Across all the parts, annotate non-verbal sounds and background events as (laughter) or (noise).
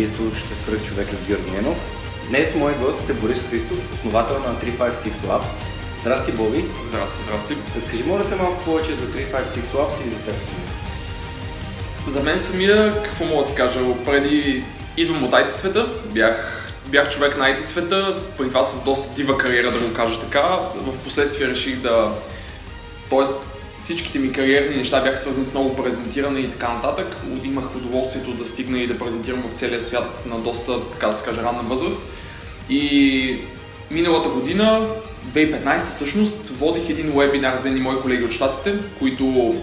Вие слушате Свърх човека с Георги Ненов. Днес мой гост е Борис Христов, основател на 356 Labs. Здрасти, Боби. Здрасти, здрасти. Разкажи можете малко повече за 356 Labs и за теб. За мен самия, какво мога да кажа, преди идвам от IT света, бях, бях човек на IT света, преди това с доста дива кариера, да го кажа така. В последствие реших да... Тоест, всичките ми кариерни неща бяха свързани с много презентиране и така нататък. Имах удоволствието да стигна и да презентирам в целия свят на доста, така да се ранна възраст. И миналата година, 2015 всъщност, водих един вебинар за едни мои колеги от щатите, които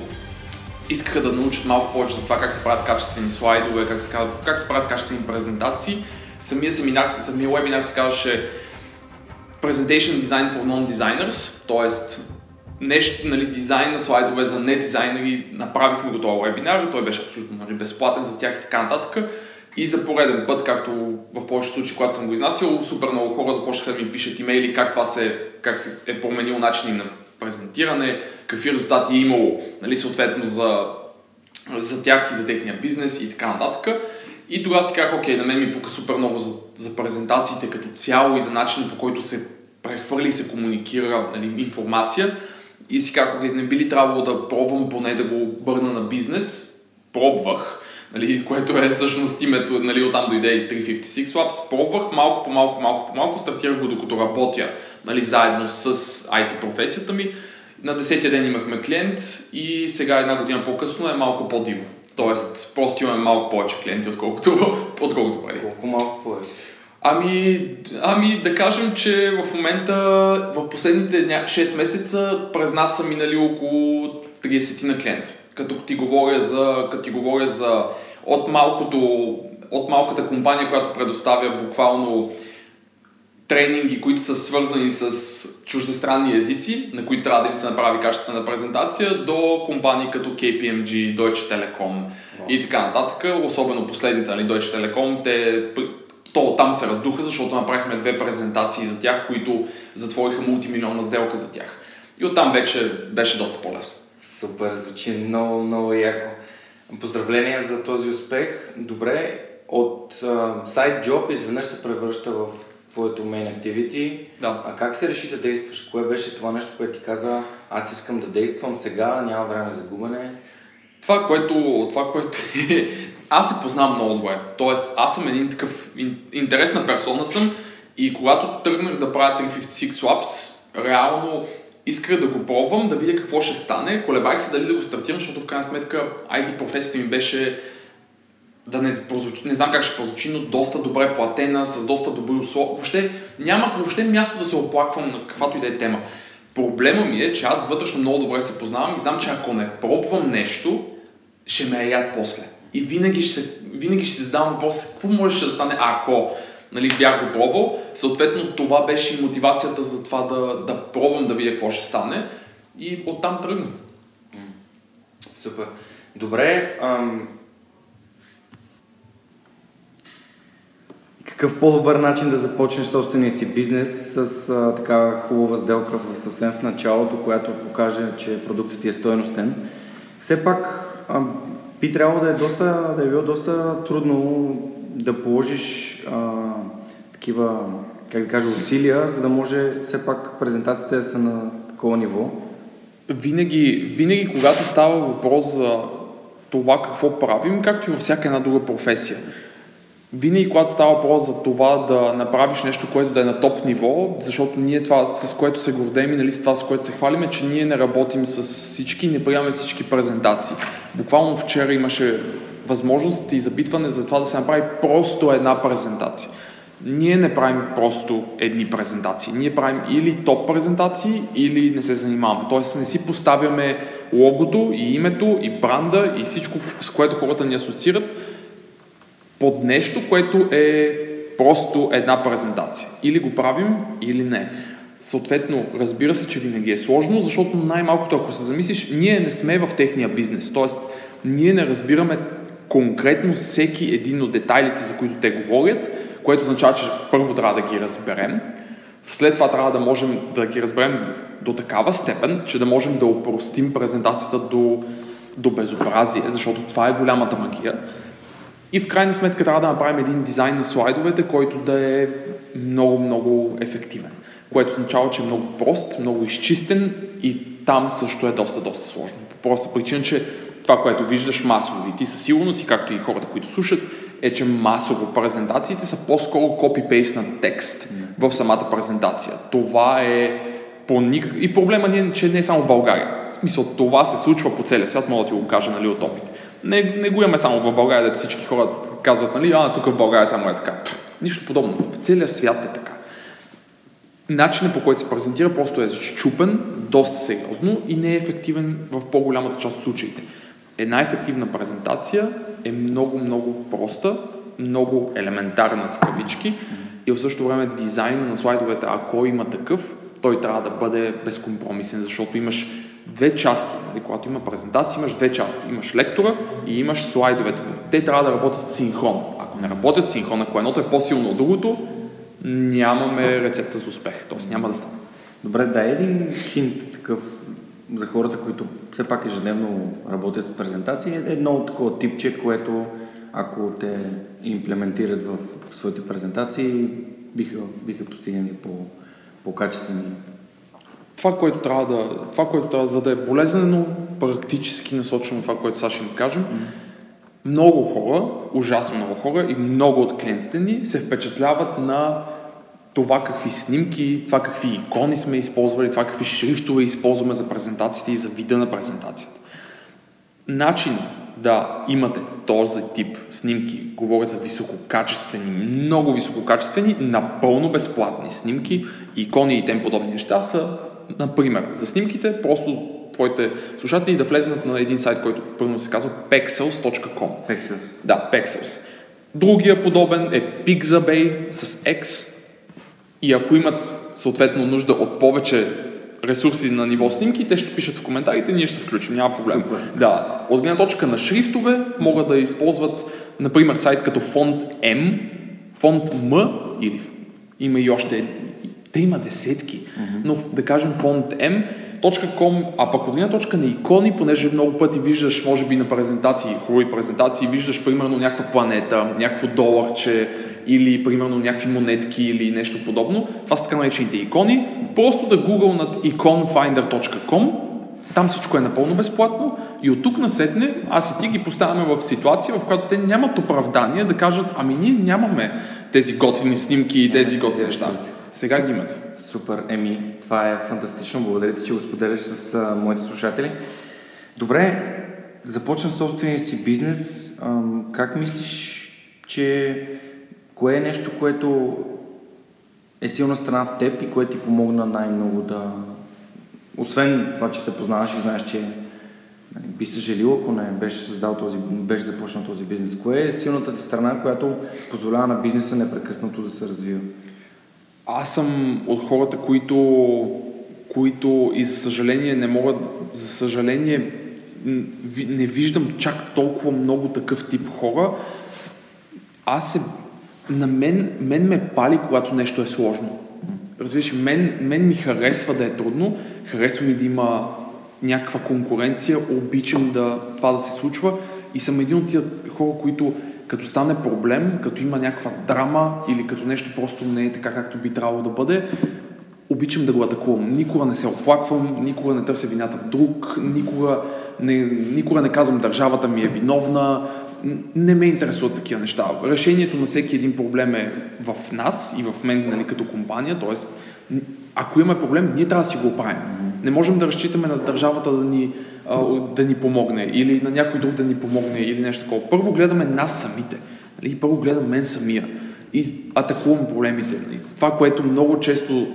искаха да научат малко повече за това как се правят качествени слайдове, как се, как се правят качествени презентации. Самия семинар, самия вебинар се казваше Presentation Design for Non-Designers, т.е нещо, нали, дизайн на слайдове за не дизайнери, направихме го този вебинар, той беше абсолютно нали, безплатен за тях и така нататък. И за пореден път, както в повечето случаи, когато съм го изнасял, супер много хора започнаха да ми пишат имейли как това се, как се е променил начин на презентиране, какви резултати е имало, нали, съответно за, за тях и за техния бизнес и така нататък. И тогава си казах, окей, на мен ми пука супер много за, за презентациите като цяло и за начина по който се прехвърли и се комуникира нали, информация и си казах, не би ли трябвало да пробвам поне да го бърна на бизнес. Пробвах, нали, което е всъщност името, нали, оттам дойде и 356 Labs. Пробвах малко по малко, малко по малко, стартирах го докато работя нали, заедно с IT професията ми. На 10 ден имахме клиент и сега една година по-късно е малко по-диво. Тоест, просто имаме малко повече клиенти, отколкото, (laughs) отколкото преди. Колко малко повече? Ами, ами да кажем, че в момента, в последните 6 месеца през нас са минали около 30 на клиента. Като ти говоря за, като ти говоря за от, малкото, от малката компания, която предоставя буквално тренинги, които са свързани с чуждестранни езици, на които трябва да им се направи качествена презентация, до компании като KPMG, Deutsche Telekom oh. и така нататък. Особено последните, нали, Deutsche Telekom, те то там се раздуха, защото направихме две презентации за тях, които затвориха мултимилионна сделка за тях. И оттам вече беше доста по-лесно. Супер, звучи много, много яко. Поздравления за този успех. Добре, от сайт uh, изведнъж се превръща в твоето main activity. Да. А как се реши да действаш? Кое беше това нещо, което ти каза, аз искам да действам сега, няма време за губене? Това, което, това, което е аз се познавам много добре. Тоест, аз съм един такъв интересна персона съм и когато тръгнах да правя 356 Labs, реално исках да го пробвам, да видя какво ще стане. Колебах се дали да го стартирам, защото в крайна сметка IT професията ми беше да не, прозвучи, не знам как ще прозвучи, но доста добре платена, с доста добри условия. Въобще нямах въобще място да се оплаквам на каквато и да е тема. Проблема ми е, че аз вътрешно много добре се познавам и знам, че ако не пробвам нещо, ще ме яд после. И винаги ще, винаги ще се задавам въпрос, какво можеше да стане ако нали, бях го пробвал. Съответно, това беше и мотивацията за това да, да пробвам да видя какво ще стане. И оттам тръгна. Супер. Добре. Ам... Какъв по-добър начин да започнеш собствения си бизнес с а, така хубава сделка в, съвсем в началото, която покаже, че продуктът ти е стоеностен. Все пак ам, би трябвало да е, доста, да е било доста трудно да положиш а, такива, как да кажа, усилия, за да може все пак презентациите да са на такова ниво. винаги, винаги когато става въпрос за това какво правим, както и във всяка една друга професия. Винаги, когато става въпрос за това да направиш нещо, което да е на топ ниво, защото ние това, с което се гордеем и нали, с това, с което се хвалиме, че ние не работим с всички, не приемаме всички презентации. Буквално вчера имаше възможност и запитване за това да се направи просто една презентация. Ние не правим просто едни презентации. Ние правим или топ презентации, или не се занимаваме. Тоест не си поставяме логото и името и бранда и всичко, с което хората ни асоциират под нещо, което е просто една презентация. Или го правим, или не. Съответно, разбира се, че винаги е сложно, защото най-малкото, ако се замислиш, ние не сме в техния бизнес. Тоест, ние не разбираме конкретно всеки един от детайлите, за които те говорят, което означава, че първо трябва да ги разберем, след това трябва да можем да ги разберем до такава степен, че да можем да упростим презентацията до, до безобразие, защото това е голямата магия. И в крайна сметка трябва да направим един дизайн на слайдовете, който да е много, много ефективен. Което означава, че е много прост, много изчистен и там също е доста, доста сложно. По проста причина, че това, което виждаш масово и ти със сигурност, и както и хората, които слушат, е, че масово презентациите са по-скоро копипейст на текст в самата презентация. Това е по никак... И проблема ни е, че не е само в България. В смисъл, това се случва по целия свят, мога да ти го кажа нали, от опит. Не, не го имаме само в България, да всички хора казват, нали, а тук в България само е така. Пфф, нищо подобно. В целия свят е така. Начинът по който се презентира просто е щупен, доста сериозно и не е ефективен в по-голямата част от случаите. Една ефективна презентация е много, много проста, много елементарна в кавички и в същото време дизайна на слайдовете, ако има такъв, той трябва да бъде безкомпромисен, защото имаш две части. Нали? Когато има презентация, имаш две части. Имаш лектора и имаш слайдовете. Те трябва да работят синхрон. Ако не работят синхрон, ако едното е по-силно от другото, нямаме рецепта за успех. Тоест няма да стане. Добре, дай един хинт такъв за хората, които все пак ежедневно работят с презентации. Едно от такова типче, което ако те имплементират в своите презентации, биха, биха постигнали по, по-качествени това, което трябва да, това, което трябва, за да е болезнено, практически насочено това, което сега ще им кажем, mm-hmm. много хора, ужасно много хора и много от клиентите ни се впечатляват на това какви снимки, това какви икони сме използвали, това какви шрифтове използваме за презентациите и за вида на презентацията. Начин да имате този тип снимки, говоря за висококачествени, много висококачествени, напълно безплатни снимки, икони и тем подобни неща са, например, за снимките, просто твоите слушатели да влезнат на един сайт, който първо се казва pexels.com. Pexels. Да, Pexels. Другия подобен е Pixabay с X, и ако имат съответно нужда от повече ресурси на ниво снимки, те ще пишат в коментарите, ние ще се включим, няма проблем. Супер. Да, от гледна точка на шрифтове могат да използват, например, сайт като фонд M, фонд M или има и още, те има десетки, но да кажем фонд M, .com, а пък от гледна точка на икони, понеже много пъти виждаш, може би на презентации, хубави презентации, виждаш примерно някаква планета, някакво доларче, или примерно някакви монетки или нещо подобно. Това са така наречените икони. Просто да гугълнат iconfinder.com там всичко е напълно безплатно и от тук насетне аз и ти ги поставяме в ситуация, в която те нямат оправдание да кажат, ами ние нямаме тези готини снимки и тези готини неща. Сега ги имате. Супер, Еми, това е фантастично. Благодаря ти, че го споделяш с а, моите слушатели. Добре, започна собствения си бизнес. А, как мислиш, че Кое е нещо, което е силна страна в теб и което ти помогна най-много да... Освен това, че се познаваш и знаеш, че нали, би съжалил, ако не беше създал този, беше започнал този бизнес. Кое е силната ти страна, която позволява на бизнеса непрекъснато да се развива? Аз съм от хората, които, които и за съжаление не могат, за съжаление не виждам чак толкова много такъв тип хора. Аз се на мен, мен ме пали, когато нещо е сложно. Разбираш, мен, мен ми харесва да е трудно, харесва ми да има някаква конкуренция, обичам да, това да се случва и съм един от тия хора, които като стане проблем, като има някаква драма или като нещо просто не е така, както би трябвало да бъде, обичам да го атакувам. Никога не се оплаквам, никога не търся вината в друг, никога не, никога не казвам държавата ми е виновна. Не ме интересуват такива неща. Решението на всеки един проблем е в нас и в мен нали, като компания, т.е. ако имаме проблем, ние трябва да си го оправим. Не можем да разчитаме на държавата да ни, да ни помогне или на някой друг да ни помогне или нещо такова. Първо гледаме нас самите. Нали? Първо гледам мен самия и атакувам проблемите. Нали? Това, което много често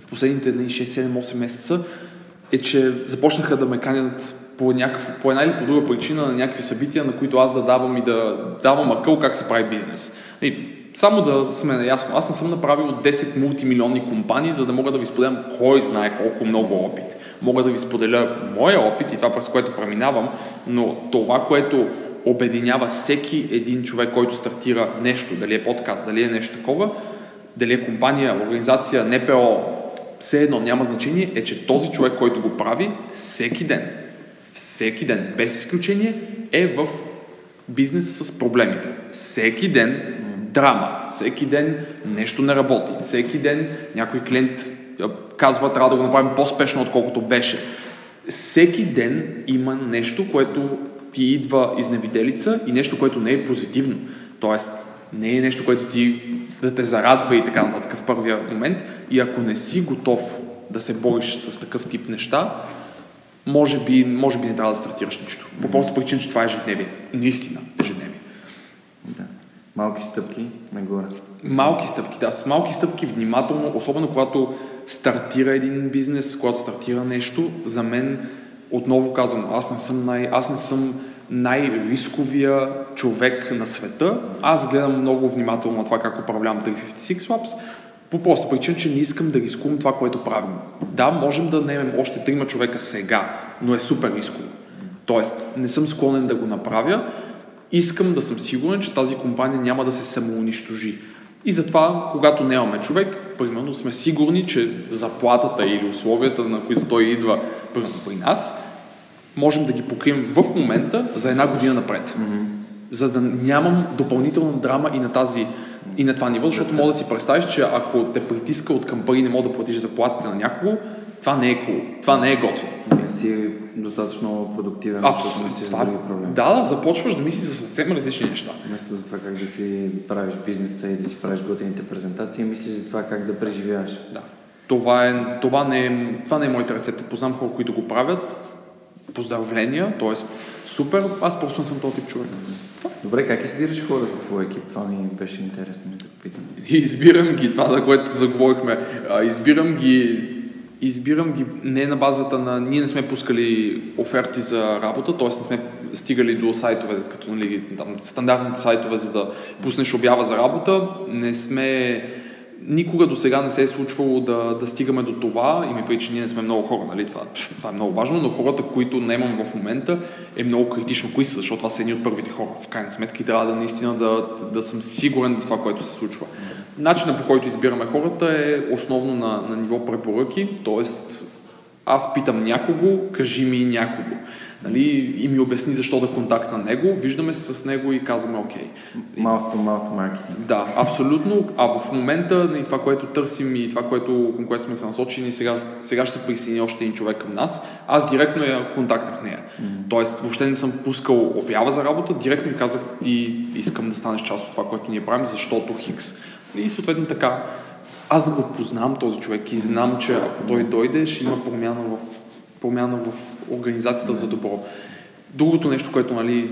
в последните 6-7-8 месеца е, че започнаха да ме канят по, някакъв, по една или по друга причина на някакви събития, на които аз да давам и да давам акъл как се прави бизнес. И само да сме наясно, аз не съм направил 10 мултимилионни компании, за да мога да ви споделям кой знае колко много опит. Мога да ви споделя моя опит и това през което преминавам, но това, което обединява всеки един човек, който стартира нещо, дали е подкаст, дали е нещо такова, дали е компания, организация, НПО, все едно няма значение, е, че този човек, който го прави всеки ден, всеки ден, без изключение, е в бизнеса с проблемите. Всеки ден драма, всеки ден нещо не работи, всеки ден някой клиент казва, трябва да го направим по-спешно, отколкото беше. Всеки ден има нещо, което ти идва изневиделица и нещо, което не е позитивно. Тоест, не е нещо, което ти да те зарадва и така нататък в първия момент. И ако не си готов да се бориш с такъв тип неща, може би, може би не трябва да стартираш нищо. По просто причина, че това е ежедневие. Наистина, ежедневие. Малки стъпки нагоре. Малки стъпки, да. С малки стъпки внимателно, особено когато стартира един бизнес, когато стартира нещо, за мен, отново казвам, аз не съм, най, аз не съм най-рисковия човек на света. Аз гледам много внимателно на това как управлявам 356 Labs, по проста причина, че не искам да рискувам това, което правим. Да, можем да наемем още трима човека сега, но е супер рисково. Тоест, не съм склонен да го направя. Искам да съм сигурен, че тази компания няма да се самоунищожи. И затова, когато нямаме човек, примерно сме сигурни, че заплатата или условията, на които той идва примерно при нас, можем да ги покрием в момента за една година напред. Mm-hmm. За да нямам допълнителна драма и на тази и на това ниво, защото мога да си представиш, че ако те притиска от към пари не мога да платиш заплатите на някого, това не е cool, това не е готино. Не си достатъчно продуктивен, защото мислиш това, други проблеми. Да, да, започваш да мислиш за съвсем различни неща. Вместо за това как да си правиш бизнеса и да си правиш готините презентации, мислиш за това как да преживяваш. Да. Това, е, това, не е, това не е моята рецепта. Познам хора, които го правят. Поздравления, т.е. супер. Аз просто не съм този тип човек. Добре, как избираш хора за твой екип? Това ми беше интересно да питам. Избирам ги, това за което се заговорихме. Избирам ги избирам ги не на базата на... Ние не сме пускали оферти за работа, т.е. не сме стигали до сайтове, като нали, там, стандартните сайтове, за да пуснеш обява за работа. Не сме никога до сега не се е случвало да, да стигаме до това, и ми преди, че ние не сме много хора, нали? това, това е много важно, но хората, които наемам в момента, е много критично кои са, защото това са едни от първите хора. В крайна сметка и трябва да наистина да, да съм сигурен в това, което се случва. Начинът по който избираме хората е основно на, на ниво препоръки, т.е. аз питам някого, кажи ми някого нали, и ми обясни защо да контактна него, виждаме се с него и казваме окей. To mouth маркетинг. Да, абсолютно. А в момента нали, това, което търсим и това, което, към което сме се насочени, сега, сега ще се присъедини още един човек към нас, аз директно я контактнах нея. Mm. Тоест, въобще не съм пускал обява за работа, директно ми казах ти искам да станеш част от това, което ние правим, защото Хикс. И съответно така, аз го познавам този човек и знам, че ако той дойде, ще има промяна в промяна в организацията за добро. Другото нещо, което, нали,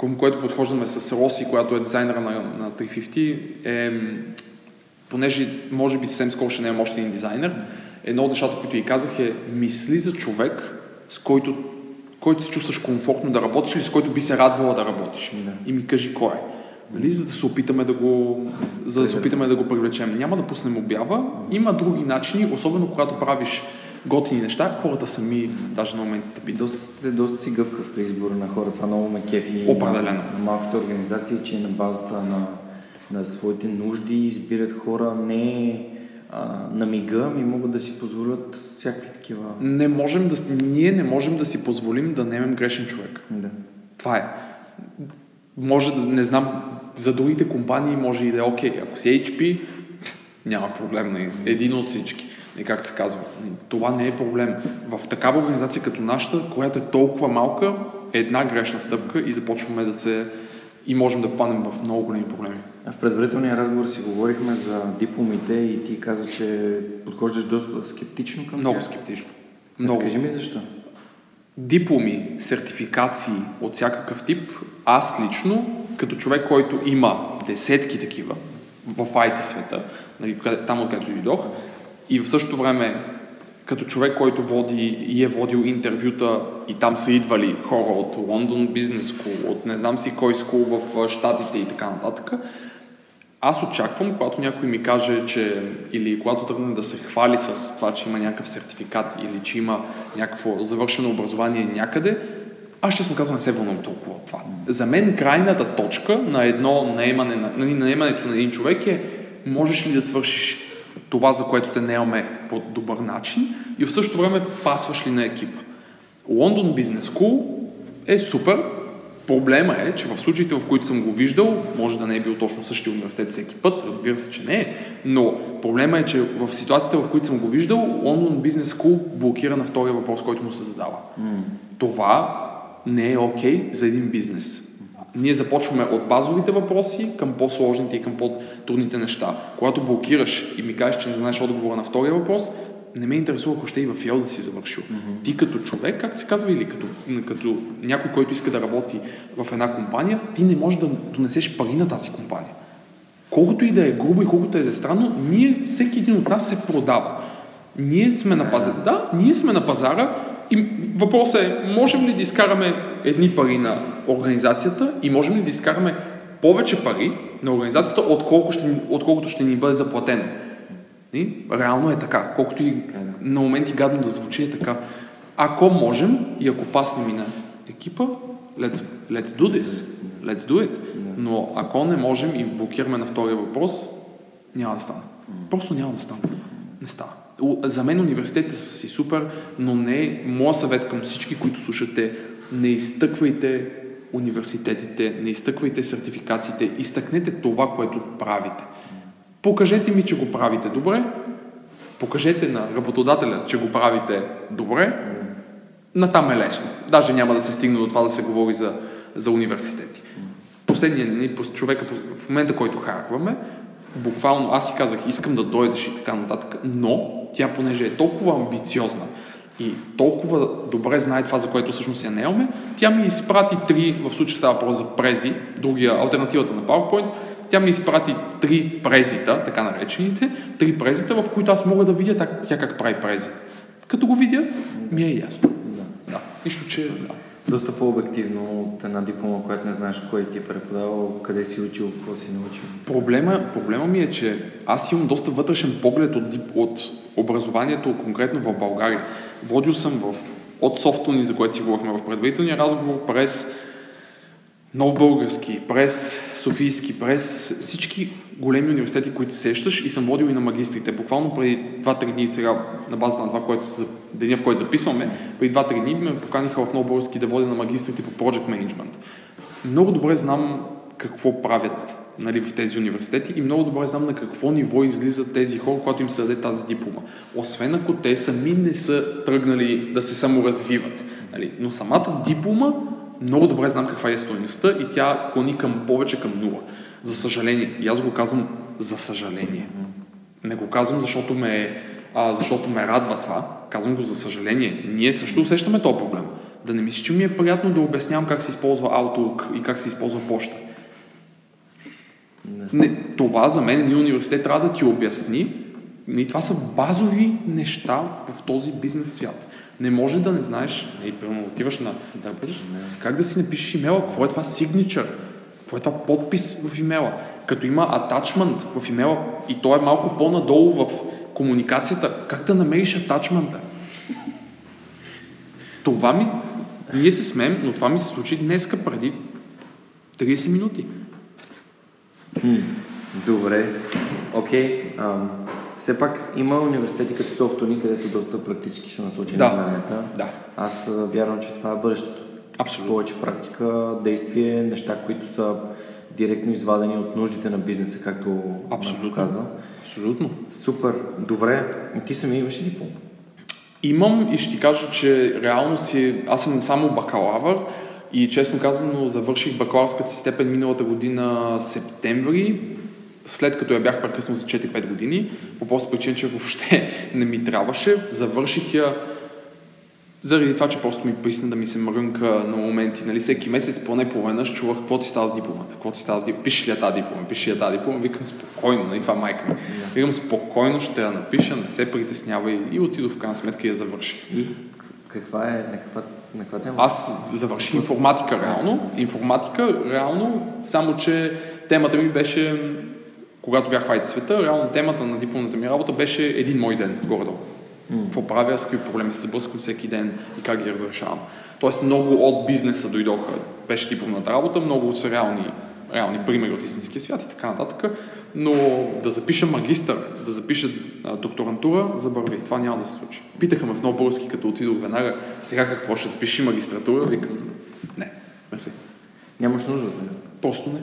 към което подхождаме с Роси, която е дизайнера на, на 350, е, понеже може би съвсем скоро ще не е още един дизайнер, едно от нещата, които и казах е мисли за човек, с който, който се чувстваш комфортно да работиш или с който би се радвала да работиш. Да. И ми кажи кой е. Нали, за да се опитаме да го, за да се опитаме да го привлечем. Няма да пуснем обява. Има други начини, особено когато правиш готини неща, хората сами даже на момента те питат. Доста, доста си гъвкав при избора на хора. Това много ме кефи. Определено. На, на малките организации, че на базата на, на своите нужди избират хора не а, на мига, ми могат да си позволят всякакви такива. Не можем да, ние не можем да си позволим да немем грешен човек. Да. Това е. Може да, не знам, за другите компании може и да е окей. Ако си HP, няма проблем, нали? един от всички И как се казва, това не е проблем. В такава организация като нашата, която е толкова малка, е една грешна стъпка и започваме да се и можем да паднем в много големи проблеми. В предварителния разговор си говорихме за дипломите и ти каза, че подхождаш доста скептично към Много тях. скептично. Много. Скажи ми защо. дипломи, сертификации от всякакъв тип, аз лично, като човек, който има десетки такива в IT света, нали, там откъдето дойдох, и в същото време като човек, който води и е водил интервюта и там са идвали хора от London Business School, от не знам си кой скул в Штатите и така нататък, аз очаквам, когато някой ми каже, че или когато тръгне да се хвали с това, че има някакъв сертификат или че има някакво завършено образование някъде, аз честно казвам не се вълнувам толкова от това. За мен крайната точка на едно наемане, на, нали, наемането на един човек е можеш ли да свършиш това, за което те наемаме по добър начин и в същото време пасваш ли на екипа. London Business School е супер. Проблема е, че в случаите, в които съм го виждал, може да не е бил точно същия университет всеки път, разбира се, че не е, но проблема е, че в ситуациите, в които съм го виждал, London Business School блокира на втория въпрос, който му се задава. Това не е окей okay за един бизнес. Ние започваме от базовите въпроси към по-сложните и към по-трудните неща. Когато блокираш и ми кажеш, че не знаеш отговора на втория въпрос, не ме интересува, ако ще и в Йел да си завършил. Mm-hmm. Ти като човек, как се казва, или като, като някой, който иска да работи в една компания, ти не можеш да донесеш пари на тази компания. Колкото и да е грубо и колкото и да е странно, ние, всеки един от нас се продава. Ние сме на пазара. Да, ние сме на пазара и въпросът е, можем ли да изкараме едни пари на организацията и можем ли да изкараме повече пари на организацията, отколко ще, отколкото ще ни бъде заплатено. И, реално е така. Колкото и на моменти гадно да звучи е така. Ако можем и ако паснем и на екипа, let's, let's do this. Let's do it. Но ако не можем и блокираме на втория въпрос, няма да стане. Просто няма да стане. Не става. За мен университетите са си супер, но не е моят съвет към всички, които слушате, не изтъквайте университетите, не изтъквайте сертификациите, изтъкнете това, което правите. Покажете ми, че го правите добре, покажете на работодателя, че го правите добре, натам е лесно. Даже няма да се стигне до това да се говори за, за университети. Последният пос- човека в момента, който харкваме, буквално аз си казах, искам да дойдеш и така нататък, но тя, понеже е толкова амбициозна и толкова добре знае това, за което всъщност я наемаме, тя ми изпрати три, в случая става въпрос за прези, другия, альтернативата на PowerPoint, тя ми изпрати три презита, така наречените, три презита, в които аз мога да видя тя как прави прези. Като го видя, ми е ясно. Да. Нищо, че да. Доста по-обективно от една диплома, която не знаеш кой ти е преподавал, къде си учил, какво си научил. Проблема, проблема ми е, че аз имам доста вътрешен поглед от, от образованието, конкретно в България. Водил съм в, от софтуни, за което си говорихме в предварителния разговор, през Нов български, през Софийски, през всички големи университети, които се сещаш и съм водил и на магистрите. Буквално преди 2-3 дни сега, на база на това, което, за деня в който записваме, преди 2-3 дни ме поканиха в Нов български да водя на магистрите по Project Management. Много добре знам какво правят нали, в тези университети и много добре знам на какво ниво излизат тези хора, когато им се даде тази диплома. Освен ако те сами не са тръгнали да се саморазвиват. Нали. Но самата диплома много добре знам каква е стойността и тя клони към повече към нула. За съжаление. И аз го казвам за съжаление. Не го казвам, защото ме, а, защото ме радва това. Казвам го за съжаление. Ние също усещаме този проблем. Да не мислиш, че ми е приятно да обяснявам как се използва Outlook и как се използва почта. Не, това за мен един университет трябва да ти обясни. И това са базови неща в този бизнес свят. Не може да не знаеш, и примерно отиваш на да как да си напишеш имейла, какво е това signature, какво е това подпис в имейла. Като има атачмент в имейла и то е малко по-надолу в комуникацията, как да намериш атачмента? Това ми, ние се смеем, но това ми се случи днеска преди 30 минути. Добре, окей. ам, все пак има университети като Софтуни, където доста практически са насочени Да. знанията. Да. Аз вярвам, че това е бъдещето. Абсолютно. Повече практика, действие, неща, които са директно извадени от нуждите на бизнеса, както Абсолютно. Казва. Абсолютно. Супер, добре. Ти сами имаш ли диплом? Имам и ще ти кажа, че реално си... Аз съм само бакалавър и честно казано завърших бакалавърската си степен миналата година септември, след като я бях прекъснал за 4-5 години, по просто причина, че въобще не ми трябваше. Завърших я заради това, че просто ми присна да ми се мрънка на моменти. Нали, всеки месец поне половинаш чувах какво ти става с дипломата, какво ти става с дипломата, пишеш ли я тази диплома, пишеш ли я тази диплома, викам спокойно, нали, това майка ми. Викам спокойно, ще я напиша, не се притеснявай и отидох в крайна сметка и я завърших. И каква е, на каква, на каква тема? Аз завърших информатика реално, информатика реално, само че темата ми беше, когато бях в IT света, реално темата на дипломната ми работа беше един мой ден, горе-долу. Какво правя, с какви проблеми се сблъсквам всеки ден и как ги разрешавам. Тоест много от бизнеса дойдоха, беше дипломната работа, много са реални, реални примери от истинския свят и така нататък, но да запиша магистър, да запиша а, докторантура, забърви. Това няма да се случи. Питаха ме в нов български, като отидох веднага, сега какво ще запиши магистратура? Викам, не, мерси. Нямаш нужда от него? Просто не.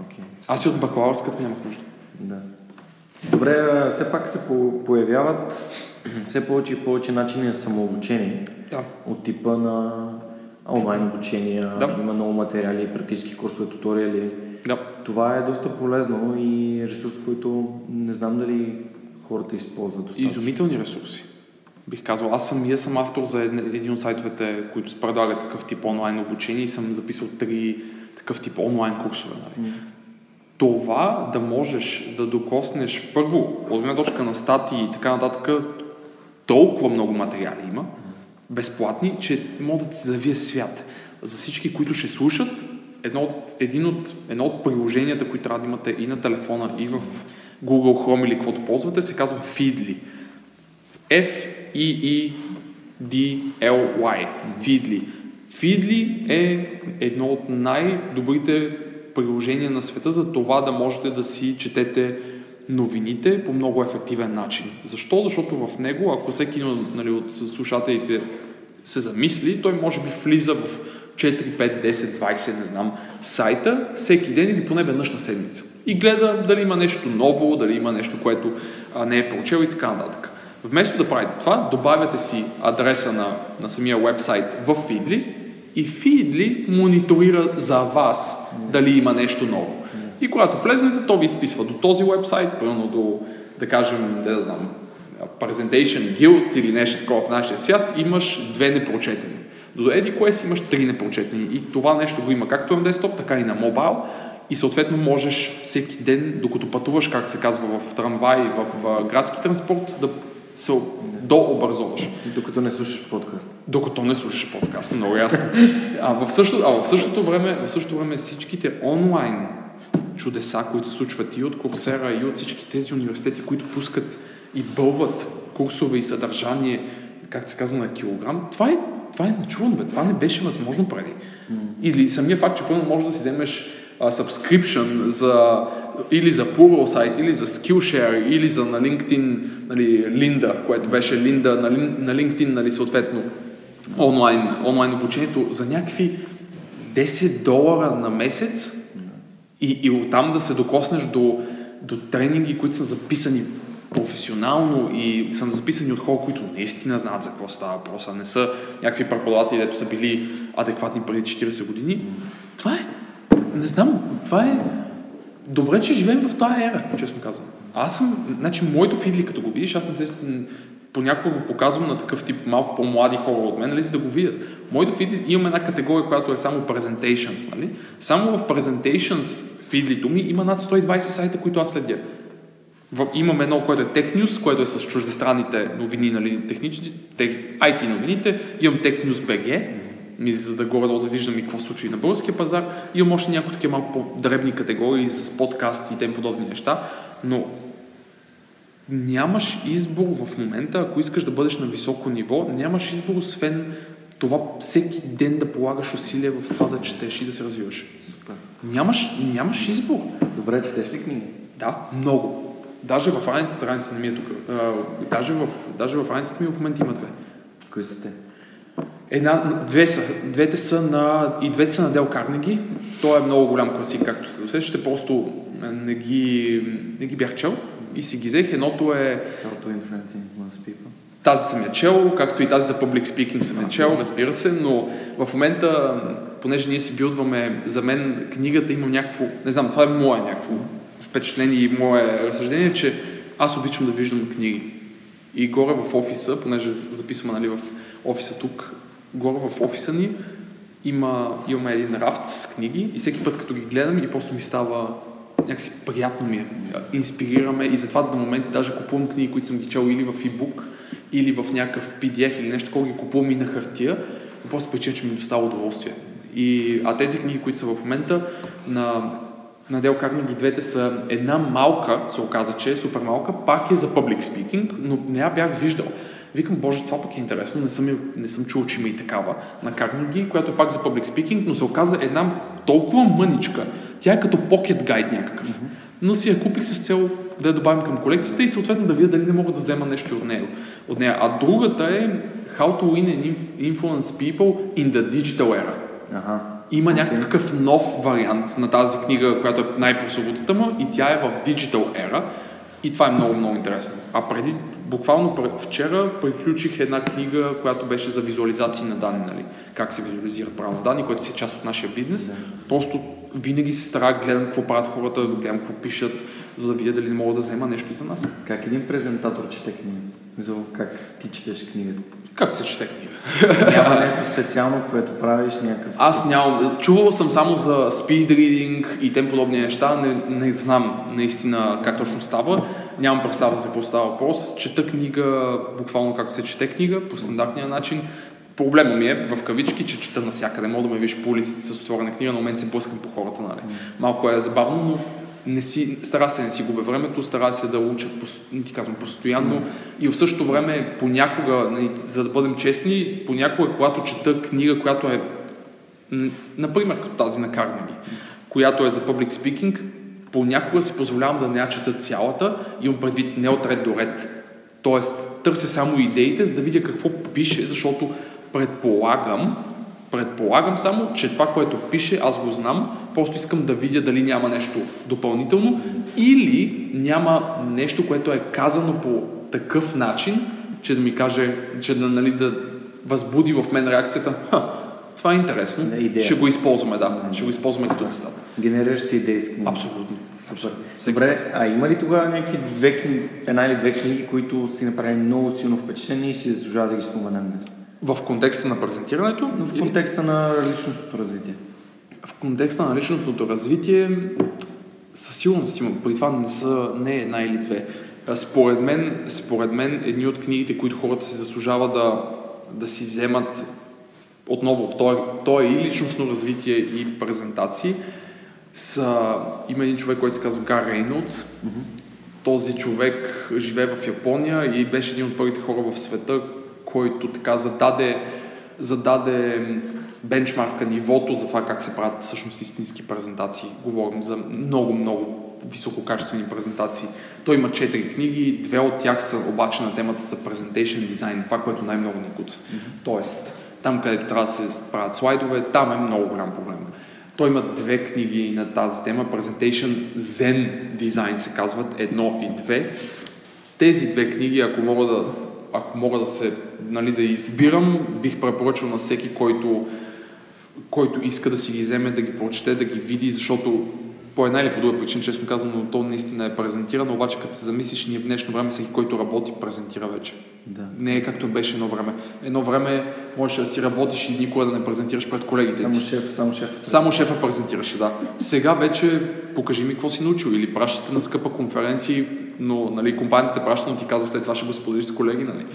Окей. Аз и от бакалавърската нямах нужда. Да. Добре, все пак се по- появяват все повече и повече начини на самообучение. Да. От типа на онлайн обучения, Да. има много материали, практически курсове, туториали. Да. Това е доста полезно и ресурс, който не знам дали хората използват достатъчно. Изумителни ресурси. Бих казал, аз самия съм автор за един, от сайтовете, които предлагат такъв тип онлайн обучение и съм записал три такъв тип онлайн курсове. Нали. Това да можеш да докоснеш първо, от гледна точка на статии и така нататък, толкова много материали има, безплатни, че могат да ти завие свят. За всички, които ще слушат, едно от, един от, едно от приложенията, които трябва да имате и на телефона, и в Google Chrome или каквото ползвате, се казва Feedly. F-E-E-D-L-Y. Feedly. Feedly е едно от най-добрите приложения на света за това да можете да си четете новините по много ефективен начин. Защо? Защото в него, ако всеки нали, от слушателите се замисли, той може би влиза в 4, 5, 10, 20, не знам, сайта всеки ден или поне веднъж на седмица. И гледа дали има нещо ново, дали има нещо, което а, не е прочел и така нататък. Вместо да правите това, добавяте си адреса на, на самия вебсайт в Feedly и Feedly мониторира за вас дали има нещо ново. И когато влезнете, то ви изписва до този вебсайт, примерно до, да кажем, не да знам, Presentation Guild или нещо такова в нашия свят, имаш две непрочетени. До еди кое си имаш три непрочетени. И това нещо го има както на десктоп, така и на мобайл. И съответно можеш всеки ден, докато пътуваш, както се казва в трамвай, в градски транспорт, да се дообразоваш. Докато не слушаш подкаст. Докато не слушаш подкаст, много ясно. А в, същото, а в същото време, в същото време всичките онлайн чудеса, които се случват и от Coursera, и от всички тези университети, които пускат и бълват курсове и съдържание, как се казва, на килограм, това е, това е начувано, бе. Това не беше възможно преди. Или самия факт, че пълно можеш да си вземеш а, subscription за, или за Pluralsight, или за Skillshare, или за на LinkedIn, нали, Linda, което беше Linda на, на LinkedIn, нали, съответно, онлайн, онлайн обучението, за някакви 10 долара на месец и, и оттам да се докоснеш до, до тренинги, които са записани професионално и са записани от хора, които наистина знаят за какво става въпрос, а не са някакви преподаватели, дето са били адекватни преди 40 години. Това е, не знам, това е добре, че живеем в тази ера, честно казвам. Аз съм, значи моето фидли, като го видиш, аз не се, понякога го показвам на такъв тип малко по-млади хора от мен, нали, за да го видят. Моето фидли, имам една категория, която е само presentations, нали? Само в presentations фидлито ми има над 120 сайта, които аз следя. В, имам едно, което е Tech News, което е с чуждестранните новини, нали, технически, тех, IT новините. Имам Tech News BG, ми, за да горе да виждам и какво се случва и на българския пазар. Имам още някои такива малко по-дребни категории с подкасти и тем подобни неща, но нямаш избор в момента, ако искаш да бъдеш на високо ниво, нямаш избор освен това всеки ден да полагаш усилия в това да четеш и да се развиваш. Супер. Нямаш, нямаш избор. Добре, четеш ли книги? Да, много. Даже в раницата, страницата не ми е тук. Даже, в, даже в раницата ми в момента има две. Кои са те? Една, две са. Двете са на, и двете са на Дел Карнеги. Той е много голям класик, както се усещате, просто не ги, не ги бях чел. и си ги взех. Едното е people. тази съм я чел, както и тази за public speaking съм я чел, разбира се, но в момента, понеже ние си билдваме, за мен книгата има някакво, не знам, това е мое някакво впечатление и мое разсъждение, че аз обичам да виждам книги. И горе в офиса, понеже записваме нали, в офиса тук, горе в офиса ни има, имаме един рафт с книги и всеки път като ги гледам и просто ми става някакси приятно ми е. Инспирираме и затова до моменти даже купувам книги, които съм ги чел или в e-book, или в някакъв PDF или нещо, такова ги купувам и на хартия, просто причина, че ми достава удоволствие. И, а тези книги, които са в момента на, на Дел Карнеги, двете са една малка, се оказа, че е супер малка, пак е за public speaking, но не я бях виждал. Викам, боже, това пък е интересно, не съм, не съм чул, че има и такава на Карнеги, която е пак за public speaking, но се оказа една толкова мъничка. Тя е като pocket guide някакъв. Но си я купих с цел да я добавим към колекцията и съответно да видя дали не мога да взема нещо от нея. От нея. А другата е How to win and inf- influence people in the digital era. Аха. Има някакъв нов вариант на тази книга, която е най-прословутата му и тя е в Digital Era. И това е много, много интересно. А преди, буквално вчера, приключих една книга, която беше за визуализации на данни, нали? Как се визуализират правилно данни, което си е част от нашия бизнес. Просто винаги се старая да гледам какво правят хората, да гледам какво пишат, за да видя дали не мога да взема нещо за нас. Как един презентатор чете книга? Как ти четеш книгата? Как се чете книга? Няма нещо специално, което правиш някакъв... Аз нямам. Чувал съм само за speed reading и тем подобни неща. Не, не знам наистина как точно става. Нямам представа за какво става въпрос. Чета книга, буквално както се чете книга, по стандартния начин. Проблема ми е в кавички, че чета навсякъде. Мога да ме виж по улиците с отворена книга, на момент се блъскам по хората. Нали. Малко е забавно, но не си, стара се не си губя времето, стара се да уча, ти казвам, постоянно и в същото време понякога, нали, за да бъдем честни, понякога, когато чета книга, която е Например, като тази на Карнеги, която е за public speaking, понякога си позволявам да не я чета цялата, имам предвид не от ред до ред. Тоест, търся само идеите, за да видя какво пише, защото предполагам, предполагам само, че това, което пише, аз го знам, просто искам да видя дали няма нещо допълнително или няма нещо, което е казано по такъв начин, че да ми каже, че да, нали, да възбуди в мен реакцията, Ха, това е интересно, идея. ще го използваме, да, ще го използваме като цитат. Генерираш си книги. Абсолютно. Супер. Добре, а има ли тогава някакви две книги, една или две книги, които сте направили много силно впечатление и си заслужава да ги споменем? В контекста на презентирането, Но в или- контекста на личностното развитие. в контекста на личностното развитие, със сигурност има. При това не са не една или две. Според мен, според мен едни от книгите, които хората си заслужава да, да си вземат отново, то е, то е и личностно развитие и презентации, са, има един човек, който се казва Гар Рейнолдс. Този човек живее в Япония и беше един от първите хора в света, който така зададе, зададе бенчмарка, нивото за това как се правят всъщност истински презентации. Говорим за много, много висококачествени презентации. Той има четири книги, две от тях са обаче на темата за presentation design, това, което най-много ни куца. Тоест, там, където трябва да се правят слайдове, там е много голям проблем. Той има две книги на тази тема, Presentation Zen Design се казват, едно и две. Тези две книги, ако мога да, ако мога да се, нали, да избирам, бих препоръчал на всеки, който, който иска да си ги вземе, да ги прочете, да ги види, защото по една или по друга причина, честно казвам, но то наистина е презентирано, обаче като се замислиш, ние в днешно време всеки, който работи, презентира вече. Да. Не е както беше едно време. Едно време можеш да си работиш и никога да не презентираш пред колегите Само ти. шеф, само шеф. Само шефа презентираше, да. Сега вече покажи ми какво си научил или пращате на скъпа конференция, но нали, компанията праща, но ти казва след това ще го споделиш с колеги, нали?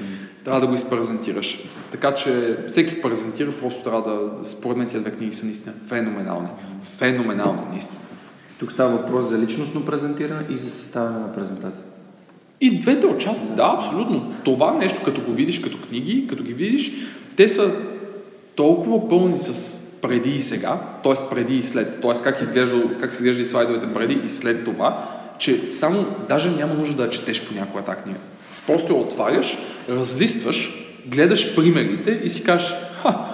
Трябва да го изпрезентираш. Така че всеки презентира, просто трябва да... Според мен тия две книги са наистина феноменални. Феноменални, наистина. Тук става въпрос за личностно презентиране и за съставяне на презентация. И двете отчасти, да, абсолютно. Това нещо, като го видиш като книги, като ги видиш, те са толкова пълни с преди и сега, т.е. преди и след, т.е. как, изглежда, как се изглежда и слайдовете преди и след това, че само даже няма нужда да четеш понякога тази книга. Просто я отваряш, разлистваш, гледаш примерите и си кажеш, ха,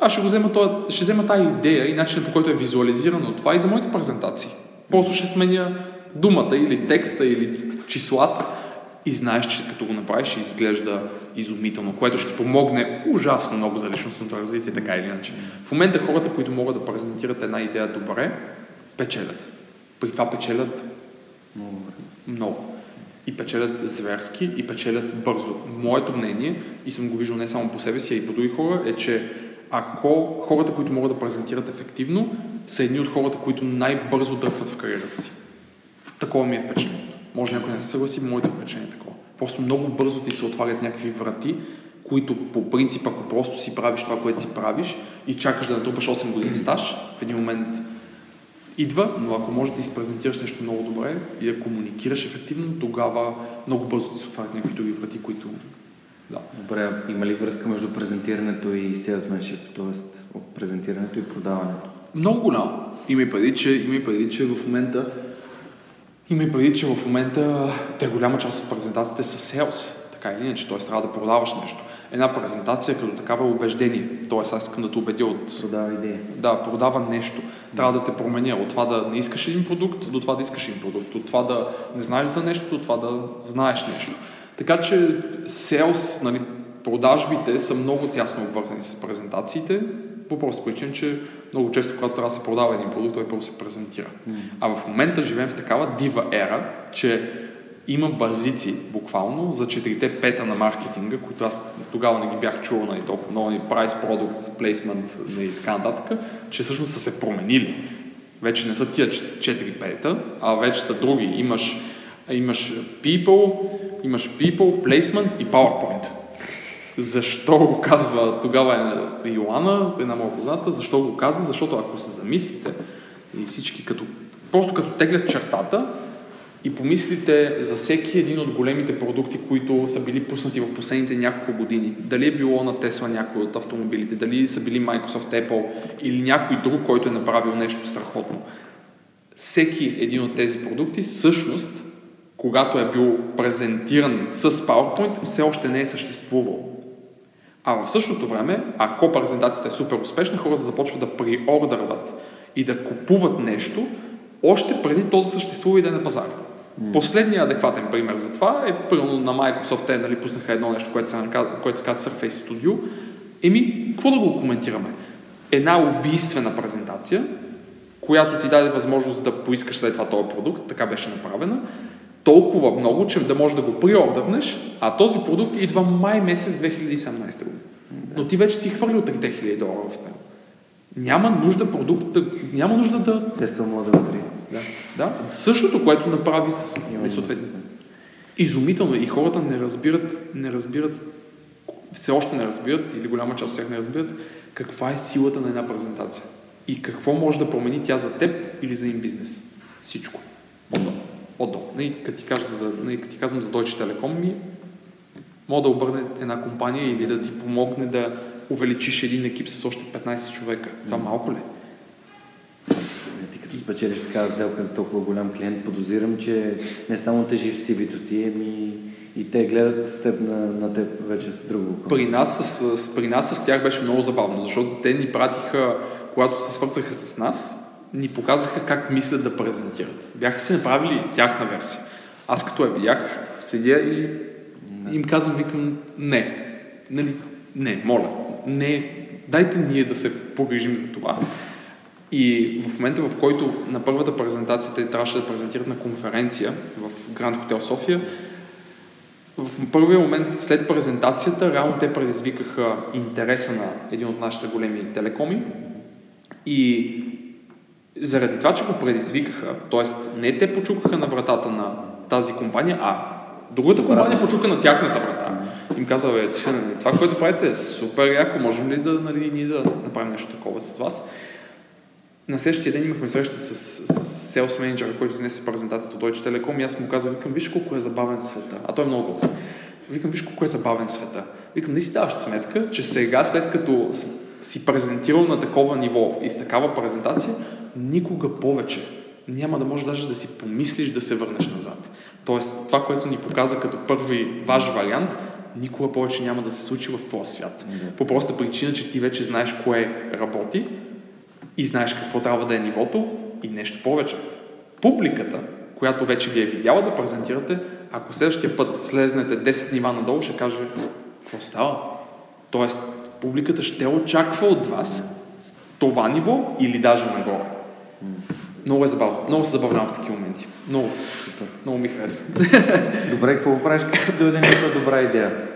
аз ще, го взема, това, ще взема тази идея и начинът по който е визуализирано това и за моите презентации. Просто ще сменя думата или текста или числата и знаеш, че като го направиш изглежда изумително, което ще помогне ужасно много за личностното развитие, така или иначе. В момента хората, които могат да презентират една идея добре, печелят. При това печелят Много. много. И печелят зверски, и печелят бързо. Моето мнение, и съм го виждал не само по себе си, а и по други хора, е, че ако хората, които могат да презентират ефективно, са едни от хората, които най-бързо дръпват в кариерата си. Такова ми е впечатлението. Може някой не се съгласи, моето впечатление е такова. Просто много бързо ти се отварят някакви врати, които по принцип, ако просто си правиш това, което си правиш и чакаш да натрупаш 8 години стаж, в един момент идва, но ако можеш да изпрезентираш нещо много добре и да комуникираш ефективно, тогава много бързо ти се отварят някакви други врати, които... Да. Добре, има ли връзка между презентирането и salesmanship, т.е. презентирането и продаването? Много голямо. Има и преди, че, има и преди, че в момента има и преди, че в момента те голяма част от презентациите са селс, така или иначе, т.е. трябва да продаваш нещо. Една презентация като такава е убеждение, т.е. аз искам да те убедя от Продава идеи. да, продава нещо. Трябва да те променя от това да не искаш един продукт, до това да искаш един продукт. От това да не знаеш за нещо, до това да знаеш нещо. Така че селс, нали, продажбите са много тясно обвързани с презентациите, по проста причина, че много често, когато трябва да се продава един продукт, той първо се презентира. А в момента живеем в такава дива ера, че има базици, буквално, за четирите пета на маркетинга, които аз тогава не ги бях чувал нали, толкова много, ни price, product, placement нали, и така нататък, че всъщност са се променили. Вече не са тия четири пета, а вече са други. Имаш, имаш people, имаш people, placement и PowerPoint. Защо го казва тогава е Йоанна, една моя позната, защо го каза? Защото ако се замислите и всички като, просто като теглят чертата и помислите за всеки един от големите продукти, които са били пуснати в последните няколко години, дали е било на Тесла някой от автомобилите, дали са били Microsoft, Apple или някой друг, който е направил нещо страхотно. Всеки един от тези продукти всъщност когато е бил презентиран с PowerPoint, все още не е съществувал. А в същото време, ако презентацията е супер успешна, хората започват да приордърват и да купуват нещо, още преди то да съществува и да е на пазара. Последният адекватен пример за това е, примерно на Microsoft, те нали, пуснаха едно нещо, което се, което се казва Surface Studio. Еми, какво да го коментираме? Една убийствена презентация, която ти даде възможност да поискаш след това този продукт, така беше направена, толкова много, че да можеш да го приордърнеш, а този продукт идва май месец 2017 година. Но ти вече си хвърлил 3000 долара в него. Няма нужда продуктът, няма нужда да... Те са Model 3. Да, да. Същото, което направи с съответно. Изумително е. и хората не разбират, не разбират, все още не разбират, или голяма част от тях не разбират, каква е силата на една презентация. И какво може да промени тя за теб или за един бизнес. Всичко. Отдолу. Отдолу. Нали, като ти, кажа за, нали, като ти казвам за Deutsche Telekom, ми може да обърне една компания или да ти помогне да увеличиш един екип с още 15 човека. Това малко ли? Като спечелиш такава сделка за толкова голям клиент, подозирам, че не само тежи в CV-то ти, ами и те гледат с теб на, на теб вече с друго. При нас, с, с, при нас с тях беше много забавно, защото те ни пратиха, когато се свързаха с нас, ни показаха как мислят да презентират. Бяха си направили тяхна версия. Аз като я видях, седя и им казвам, викам, не, нали, не, моля, не, дайте ние да се погрижим за това. И в момента, в който на първата презентация те трябваше да презентират на конференция в Гранд Хотел София, в първия момент след презентацията, реално те предизвикаха интереса на един от нашите големи телекоми и заради това, че го предизвикаха, т.е. не те почукаха на вратата на тази компания, а другата компания почука на тяхната врата. Им каза, бе, нали, това, което правите е супер яко, можем ли да, нали, ние да направим нещо такова с вас? На следващия ден имахме среща с, с селс менеджера, който изнесе презентацията от Deutsche Telekom и аз му казах, викам, виж колко е забавен света. А той е много. Викам, виж колко е забавен света. Викам, не си даваш сметка, че сега, след като си презентирал на такова ниво и с такава презентация, никога повече няма да можеш даже да си помислиш да се върнеш назад. Тоест, това, което ни показа като първи ваш вариант, никога повече няма да се случи в твоя свят. По проста причина, че ти вече знаеш кое работи и знаеш какво трябва да е нивото и нещо повече. Публиката, която вече ви е видяла да презентирате, ако следващия път слезнете 10 нива надолу, ще каже, какво става? Тоест, публиката ще очаква от вас това ниво или даже нагоре. Много е забавно. Много се забавлявам в такива моменти. Много, много ми харесва. Добре, какво правиш, като дойде някаква добра идея?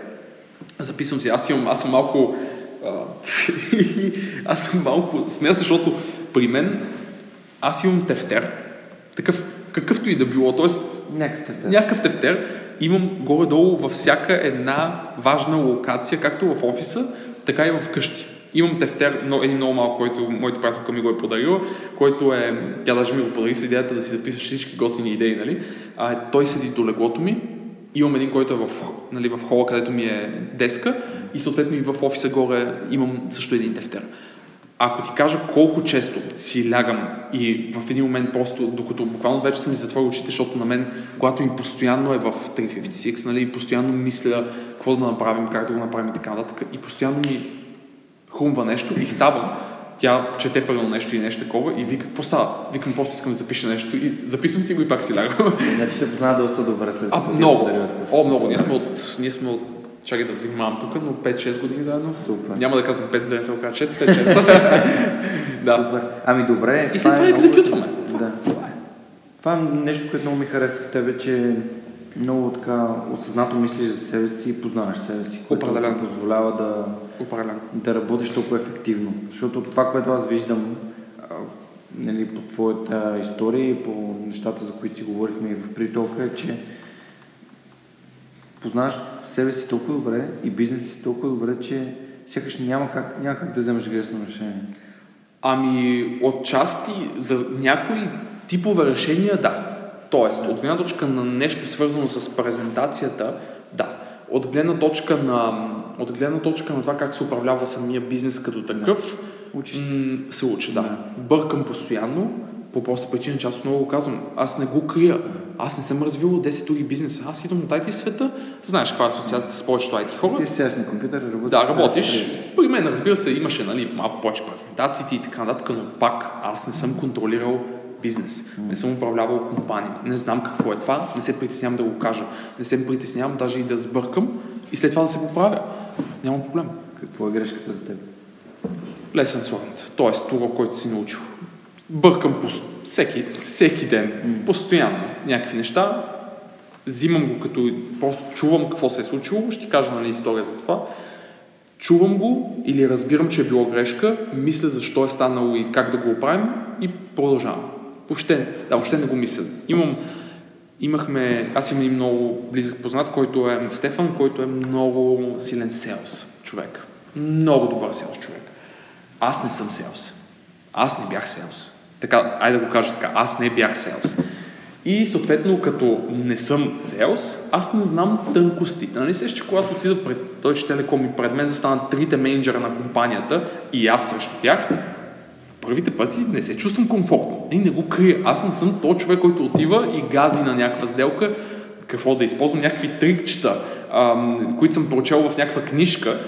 Записвам си. Аз, имам, аз съм малко... А, (laughs) аз съм малко... Смея защото при мен аз имам тефтер. Такъв, какъвто и да било. Тоест, Някакъв тефтер. някакъв тефтер. Имам горе-долу във всяка една важна локация, както в офиса, така и в къщи. Имам тефтер, но един много малък, който моята приятелка ми го е подарила, който е, тя даже ми го подари с идеята да си записваш всички готини идеи, нали? А, той седи до леглото ми, имам един, който е в, нали, в хола, където ми е деска и съответно и в офиса горе имам също един тефтер. Ако ти кажа колко често си лягам и в един момент просто, докато буквално вече съм ми затворил очите, защото на мен, когато ми постоянно е в 356, нали, и постоянно мисля какво да направим, как да го направим и така нататък, и постоянно ми хрумва нещо и ставам, тя чете първо нещо или нещо такова и вика, какво става? Викам, просто искам да запиша нещо и записвам си го и пак си лягам. Значи те познава доста добре след А, като ти е много. О, много. Ние сме от, ние сме от чакай да внимавам тук, но 5-6 години заедно. Супер. Няма да казвам 5, да не се окажа 6, 5-6. да. Супер. Ами добре. И след това е много- екзекютваме. Да. Това е. Това е нещо, което много ми харесва в тебе, че много така осъзнато мислиш за себе си и познаваш себе си, което Определено. ти позволява да, Определено. да работиш толкова ефективно. Защото това, което аз виждам нали, по твоята история и по нещата, за които си говорихме и в притолка, е, че познаваш себе си толкова добре и бизнеса си толкова добре, че сякаш няма как, няма как да вземеш грешно решение. Ами, отчасти за някои типове решения, да. Тоест, от гледна точка на нещо свързано с презентацията, да. От гледна точка на, от гледна точка на това как се управлява самия бизнес като такъв, Учиш се. м- се учи, да. Бъркам постоянно, по проста причина, че аз отново го казвам, аз не го крия. Аз не съм развил 10 други бизнеса. Аз идвам от IT света, знаеш каква е асоциацията с повечето IT хора. Ти сядаш на компютър и работиш. Да, работиш. При мен, разбира се, имаше нали, малко повече презентациите и така нататък, но пак аз не съм контролирал бизнес. Не съм управлявал компания. Не знам какво е това. Не се притеснявам да го кажа. Не се притеснявам даже и да сбъркам и след това да се поправя. Нямам проблем. Какво е грешката за теб? Lesson learned. Тоест, урок, който си научил. Бъркам по всеки, всеки ден, постоянно някакви неща. Взимам го като просто чувам какво се е случило, ще кажа нали, история за това. Чувам го или разбирам, че е било грешка, мисля защо е станало и как да го оправим и продължавам. Въобще, да, въобще не го мисля. Имам, имахме, аз имам един много близък познат, който е Стефан, който е много силен селс човек. Много добър селс човек. Аз не съм селс. Аз не бях селс. Така, айде да го кажа така, аз не бях селс. И съответно, като не съм селс, аз не знам тънкостите. Нали се, че когато отида пред Deutsche Telekom и пред мен застанат трите менеджера на компанията и аз срещу тях, първите пъти не се чувствам комфортно. И не го крия. Аз не съм то човек, който отива и гази на някаква сделка, какво да използвам, някакви трикчета, ам, които съм прочел в някаква книжка,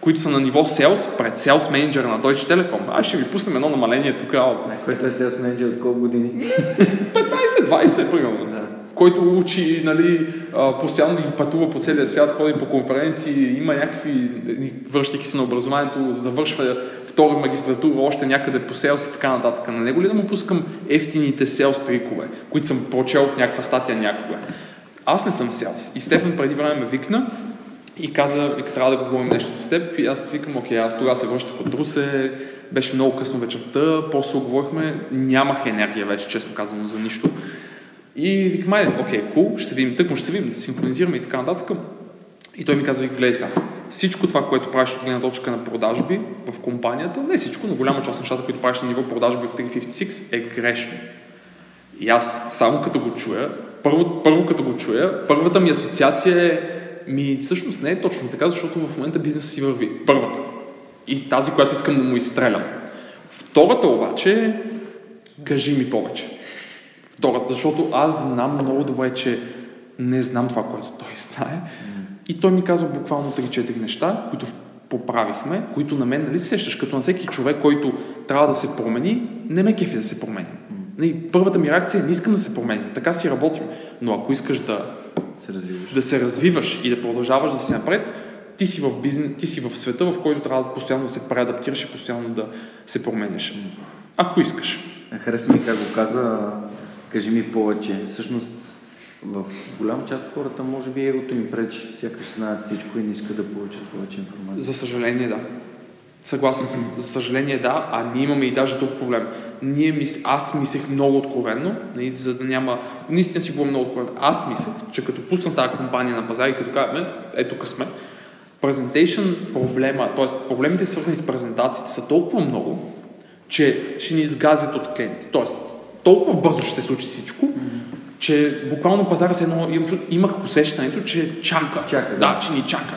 които са на ниво селс, пред селс менеджера на Deutsche Telekom. Аз ще ви пуснем едно намаление тук, а, Който е селс менеджер от колко години? (laughs) 15-20 примерно. Да. Който учи, нали, постоянно ги пътува по целия свят, ходи по конференции, има някакви, връщайки се на образованието, завършва втора магистратура, още някъде по селс и така нататък. На него ли да му пускам ефтините селс трикове, които съм прочел в някаква статия някога? Аз не съм селс. И Стефан преди време ме викна и каза, вика, трябва да говорим нещо с теб. И аз викам, окей, аз тогава се връщах от Русе, беше много късно вечерта, после оговорихме, нямах енергия вече, честно казано, за нищо. И викам, айде, окей, кул, ще се видим, тъкмо ще се видим, да синхронизираме и така нататък. И той ми каза, гледай сега, всичко това, което правиш от гледна точка на продажби в компанията, не всичко, но голяма част от нещата, които правиш на ниво продажби в 356 е грешно. И аз само като го чуя, първо, първо като го чуя, първата ми асоциация е, ми всъщност не е точно така, защото в момента бизнесът си върви. Първата. И тази, която искам да му изстрелям. Втората обаче е, кажи ми повече. Втората, защото аз знам много добре, че не знам това, което той знае. И той ми казва буквално 3-4 неща, които поправихме, които на мен, нали се сещаш, като на всеки човек, който трябва да се промени, не ме кефи да се промени. Нали, първата ми реакция е, не искам да се промени, така си работим. Но ако искаш да да се развиваш и да продължаваш да си напред, ти си в бизнес, ти си в света, в който трябва постоянно да се преадаптираш и постоянно да се променяш. Ако искаш. Хареса ми как го каза, кажи ми повече. Всъщност, в голям част от хората, може би егото им пречи, сякаш знаят всичко и не искат да получат повече информация. За съжаление, да. Съгласен съм. За съжаление, да. А ние имаме и даже друг проблем. Ние мис... Аз мислех много откровенно, нали, за да няма... Наистина си говорим много откровенно. Аз мислех, че като пусна тази компания на пазари, като кажем, ето тук сме, презентейшн проблема, т.е. проблемите свързани с презентациите са толкова много, че ще ни изгазят от клиенти. Тоест, толкова бързо ще се случи всичко, mm-hmm. че буквално пазара се едно, имах усещането, че чака. чака да. да, че ни чака.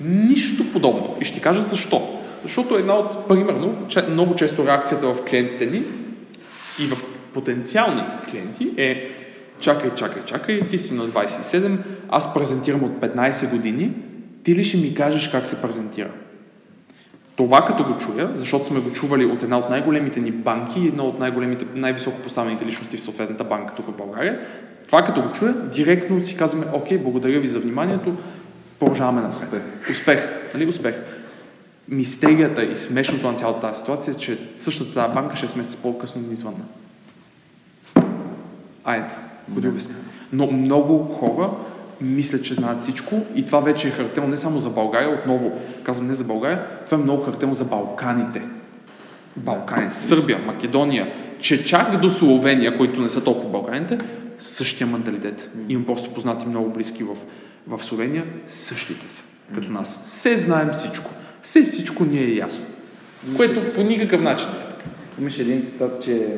Нищо подобно. И ще ти кажа защо. Защото една от, примерно, много често реакцията в клиентите ни и в потенциални клиенти е чакай, чакай, чакай, ти си на 27, аз презентирам от 15 години, ти ли ще ми кажеш как се презентира? Това като го чуя, защото сме го чували от една от най-големите ни банки и една от най-големите, най-високо поставените личности в съответната банка тук в България, това като го чуя, директно си казваме, окей, благодаря ви за вниманието, продължаваме напред. Успех. Успех. Нали? Успех. Мистерията и смешното на цялата тази ситуация е, че същата тази банка 6 месеца по-късно ни звънна. Айде, го да обясня. Но много хора мислят, че знаят всичко и това вече е характерно не само за България, отново казвам не за България, това е много характерно за Балканите. Балкани, Сърбия, Македония, че чак до Словения, които не са толкова Балканите, същия менталитет. Имам просто познати много близки в, в Словения, същите са, като нас. Все знаем всичко. Все всичко ни е ясно. Което по никакъв начин не е така. Имаше един цитат, че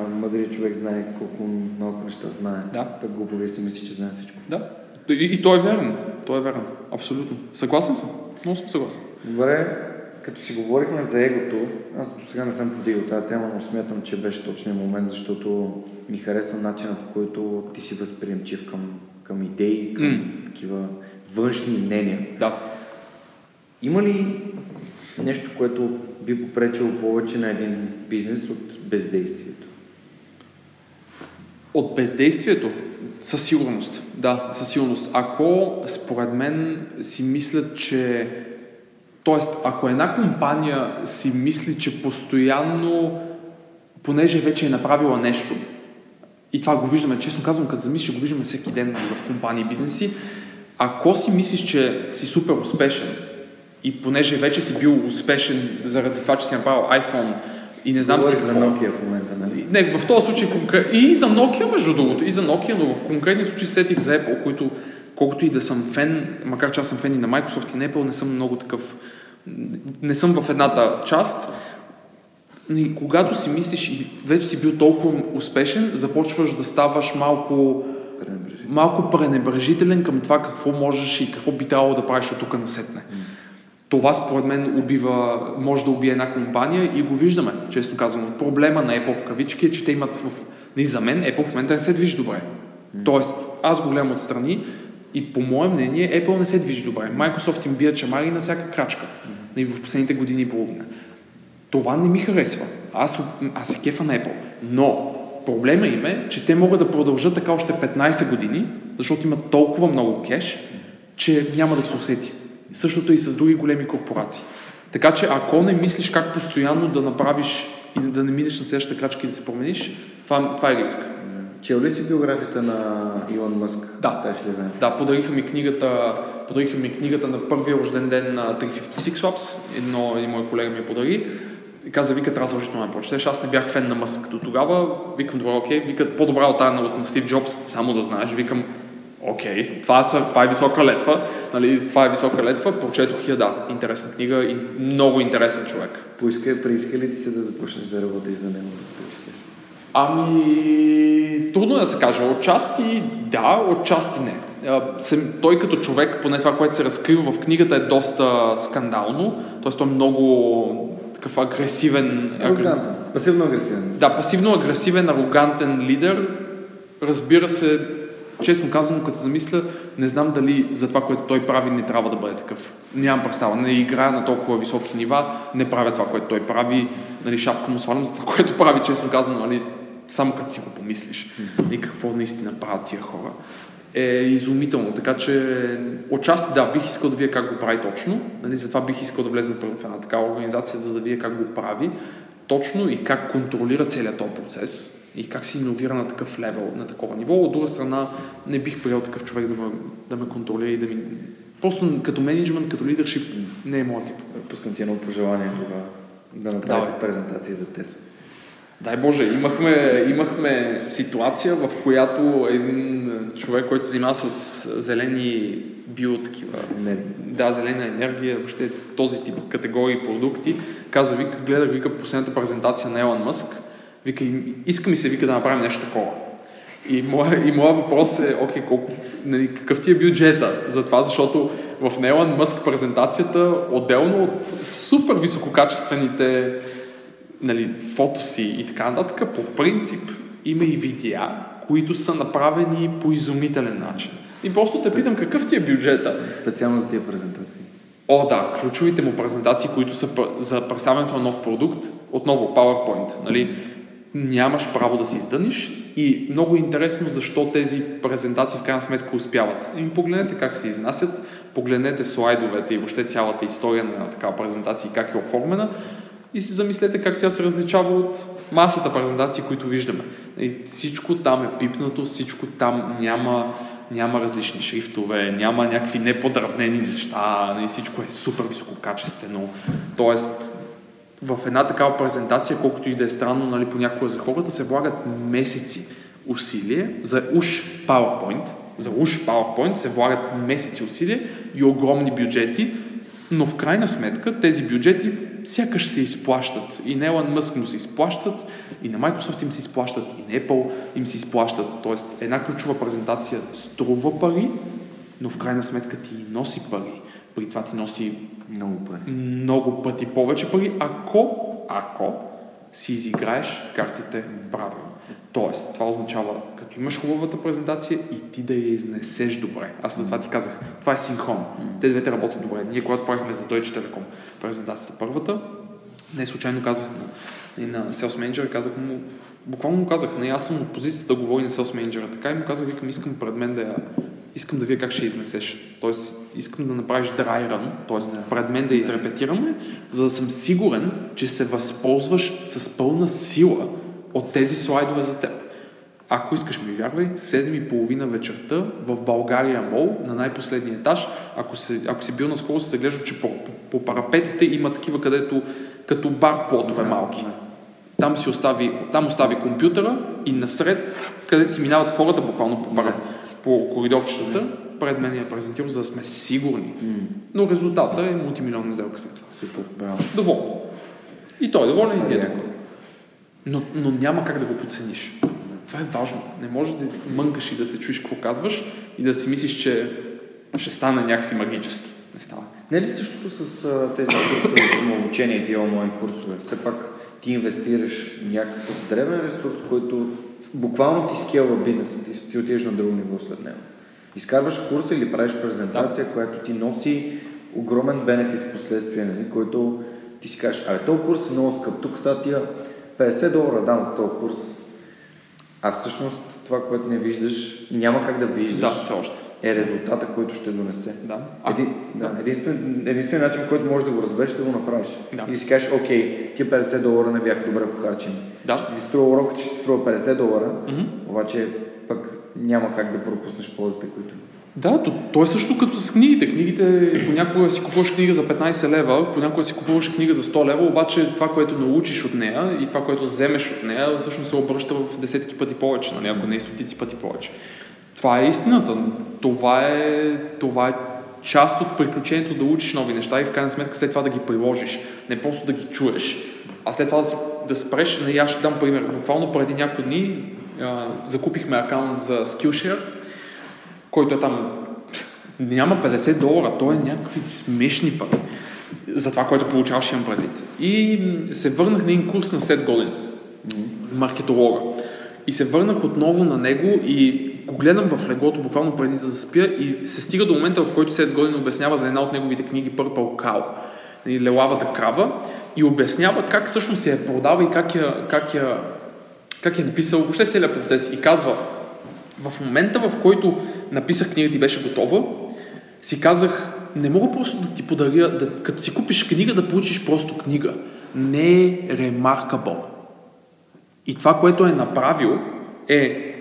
мъдрият човек знае колко много неща знае. Да. Пък глуповия си мисли, че знае всичко. Да. И, и той е верен. Той е верен. Абсолютно. Съгласен съм. Много съм съгласен. Добре, като си говорихме за егото, аз до сега не съм подигал тази тема, но смятам, че беше точният момент, защото ми харесва начинът, по който ти си възприемчив към, към идеи, към mm. такива външни мнения. Да. Има ли нещо, което би попречило повече на един бизнес от бездействието? От бездействието? Със сигурност. Да, със сигурност. Ако според мен си мислят, че Тоест, ако една компания си мисли, че постоянно, понеже вече е направила нещо, и това го виждаме, честно казвам, като замислиш, го виждаме всеки ден в компании и бизнеси, ако си мислиш, че си супер успешен и понеже вече си бил успешен заради това, че си направил iPhone и не знам Говори за Nokia в момента, нали? Не, в този случай конкретно. И за Nokia, между другото, и за Nokia, но в конкретни случаи сетих за Apple, които колкото и да съм фен, макар че аз съм фен и на Microsoft и на Apple, не съм много такъв, не съм в едната част. И когато си мислиш и вече си бил толкова успешен, започваш да ставаш малко малко пренебрежителен към това какво можеш и какво би трябвало да правиш от тук насетне. Mm. Това според мен убива, може да убие една компания и го виждаме, често казвам. Проблема на Apple в кавички е, че те имат в... И за мен Apple в момента не се движи добре. Mm. Тоест, аз го гледам отстрани и по мое мнение Apple не се движи добре. Microsoft им бият чамари на всяка крачка. Mm. В последните години и половина. Това не ми харесва. Аз, аз се кефа на Apple. Но проблема им е, че те могат да продължат така още 15 години, защото имат толкова много кеш, че няма да се усети. Същото и с други големи корпорации. Така че ако не мислиш как постоянно да направиш и да не минеш на следващата крачка и да се промениш, това, това е риск. Чел ли си биографията на Илон Мъск? Да. Да, подариха ми книгата, подариха ми книгата на първия рожден ден на 356 Labs. Едно, един мой колега ми я подари. И каза, вика, трябва задължително да прочетеш. Аз не бях фен на Мъск до тогава. Викам, добре, окей. Вика, по-добра от тази от на Стив Джобс, само да знаеш. Викам, окей, това, са, това е висока летва, нали, това е висока летва, прочетох я, да, интересна книга и много интересен човек. Поиска, прииска ли ти се да започнеш да работиш за него? Ами, трудно да се каже. Отчасти да, отчасти не. Той като човек, поне това, което се разкрива в книгата е доста скандално, т.е. той е много такъв агресивен... Арогантен. Пасивно агресивен. Да, пасивно агресивен, арогантен лидер. Разбира се, честно казано, като се замисля, не знам дали за това, което той прави, не трябва да бъде такъв. Нямам представа. Не играя на толкова високи нива, не правя това, което той прави. Нали, шапка му свалям за това, (laughs) което прави, честно казано, нали, само като си го помислиш. И какво наистина правят тия хора. е изумително. Така че отчасти да, бих искал да вие как го прави точно. Нали, затова бих искал да влезна в една такава организация, за да вие как го прави точно и как контролира целият този процес и как се иновира на такъв левел, на такова ниво. От друга страна, не бих приел такъв човек да ме, да ме контролира и да ми... Просто като менеджмент, като лидершип, не е моят тип. Пускам ти едно пожелание тогава да направите презентации за Тесла. Дай Боже, имахме, имахме ситуация, в която един човек, който се занимава с зелени био такива, не, да, зелена енергия, въобще този тип категории продукти, каза, вика, гледах, вика, последната презентация на Елон Мъск, вика, иска ми се, вика, да направим нещо такова. И моя, и моя въпрос е, окей, колко, нали, какъв ти е бюджета за това, защото в Елон Мъск презентацията, отделно от супер висококачествените нали, фотоси и така нататък, по принцип има и видеа, които са направени по изумителен начин. И просто те питам какъв ти е бюджета. Специално за тия презентации. О, да, ключовите му презентации, които са за представянето на нов продукт, отново PowerPoint, нали, нямаш право да си издъниш и много интересно защо тези презентации в крайна сметка успяват. И погледнете как се изнасят, погледнете слайдовете и въобще цялата история на такава презентация и как е оформена и си замислете как тя се различава от масата презентации, които виждаме. И всичко там е пипнато, всичко там няма, няма различни шрифтове, няма някакви неподравнени неща, и всичко е супер висококачествено. Тоест, в една такава презентация, колкото и да е странно, нали, понякога за хората, се влагат месеци усилие за уж PowerPoint, за уж PowerPoint се влагат месеци усилия и огромни бюджети, но в крайна сметка тези бюджети сякаш се изплащат. И на Елан Мъск му се изплащат, и на Microsoft им се изплащат, и на Apple им се изплащат. Тоест една ключова презентация струва пари, но в крайна сметка ти носи пари. При това ти носи много, пари. много пъти повече пари, ако, ако си изиграеш картите правилно. Тоест, това означава, като имаш хубавата презентация и ти да я изнесеш добре. Аз за това ти казах, това е синхрон. Те двете работят добре. Ние, когато правихме за Deutsche Telekom презентацията първата, не случайно казах на, и на Sales Manager, казах му, буквално му казах, не, аз съм от позицията да говори на Sales Manager, така и му казах, викам, искам пред мен да я, искам да вие как ще изнесеш. Тоест, искам да направиш dry run, т.е. пред мен да изрепетираме, за да съм сигурен, че се възползваш с пълна сила от тези слайдове за теб. Ако искаш ми вярвай, 7.30 вечерта в България Мол, на най-последния етаж, ако, се, ако си бил наскоро, се заглежда, че по, по парапетите има такива, където като бар плодове малки. Там си остави, там остави компютъра и насред, където си минават хората буквално по, пара, по коридорчетата, пред мен я презентирал, за да сме сигурни. Но резултата е мултимилионна сделка след това. Супер, браво. Доволен. И той е доволен и ние е доволен. Но, но няма как да го подцениш. Това е важно. Не може да мънкаш и да се чуеш какво казваш и да си мислиш, че ще стане някакси магически. Не става. Не е ли същото с а, тези курсове, самообучение, тия онлайн курсове? Все пак ти инвестираш някакъв древен ресурс, който буквално ти скелва бизнеса ти, ти отиваш на друго ниво след него. Изкарваш курса или правиш презентация, да. която ти носи огромен бенефит в последствие, нали, който ти си кажеш, абе, този курс е много скъп, тук са тия 50 долара дам за този курс, а всъщност това, което не виждаш няма как да виждаш, да, все още. Е резултата, който ще донесе. Да. Еди, да. Единствен, единствен начин, който можеш да го разбереш, да го направиш. Да. И да си кажеш, окей, тия 50 долара не бяха добре похарчени. Да. Ще ти струва урока, че ще ти струва 50 долара, mm-hmm. обаче пък няма как да пропуснеш ползите, които да, то, то е също като с книгите. Книгите, понякога си купуваш книга за 15 лева, понякога си купуваш книга за 100 лева, обаче това, което научиш от нея и това, което вземеш от нея, всъщност се обръща в десетки пъти повече, нали, ако не и стотици пъти повече. Това е истината. Това е, това е част от приключението да учиш нови неща и в крайна сметка след това да ги приложиш. Не просто да ги чуеш, а след това да, да спреш. Не, аз ще дам пример. Буквално преди няколко дни а, закупихме акаунт за Skillshare който е там, няма 50 долара, то е някакви смешни пари за това, което получаваш имам предвид. И се върнах на един курс на Сет Годин, маркетолога. И се върнах отново на него и го гледам в леглото буквално преди да заспя и се стига до момента, в който Сет Годин обяснява за една от неговите книги Purple Cow, нали, лелавата крава, и обяснява как всъщност я продава и как я, как я, как я е написал въобще целият процес. И казва, в момента, в който написах книгата и беше готова, си казах, не мога просто да ти подаря, да, като си купиш книга, да получиш просто книга. Не е remarkable. И това, което е направил, е,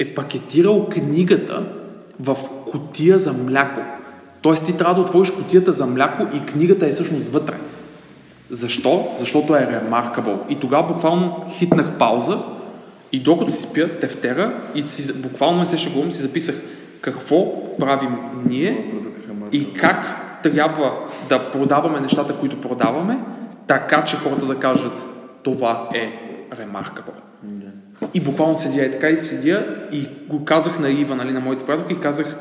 е пакетирал книгата в котия за мляко. Тоест ти трябва да отвориш котията за мляко и книгата е всъщност вътре. Защо? Защото е remarkable. И тогава буквално хитнах пауза и докато си спя тефтера и си, буквално не се шегувам, си записах какво правим ние и как трябва да продаваме нещата, които продаваме, така че хората да кажат това е remarkable. И буквално седя и така и седя и го казах на Ива, нали, на моите приятелки и казах,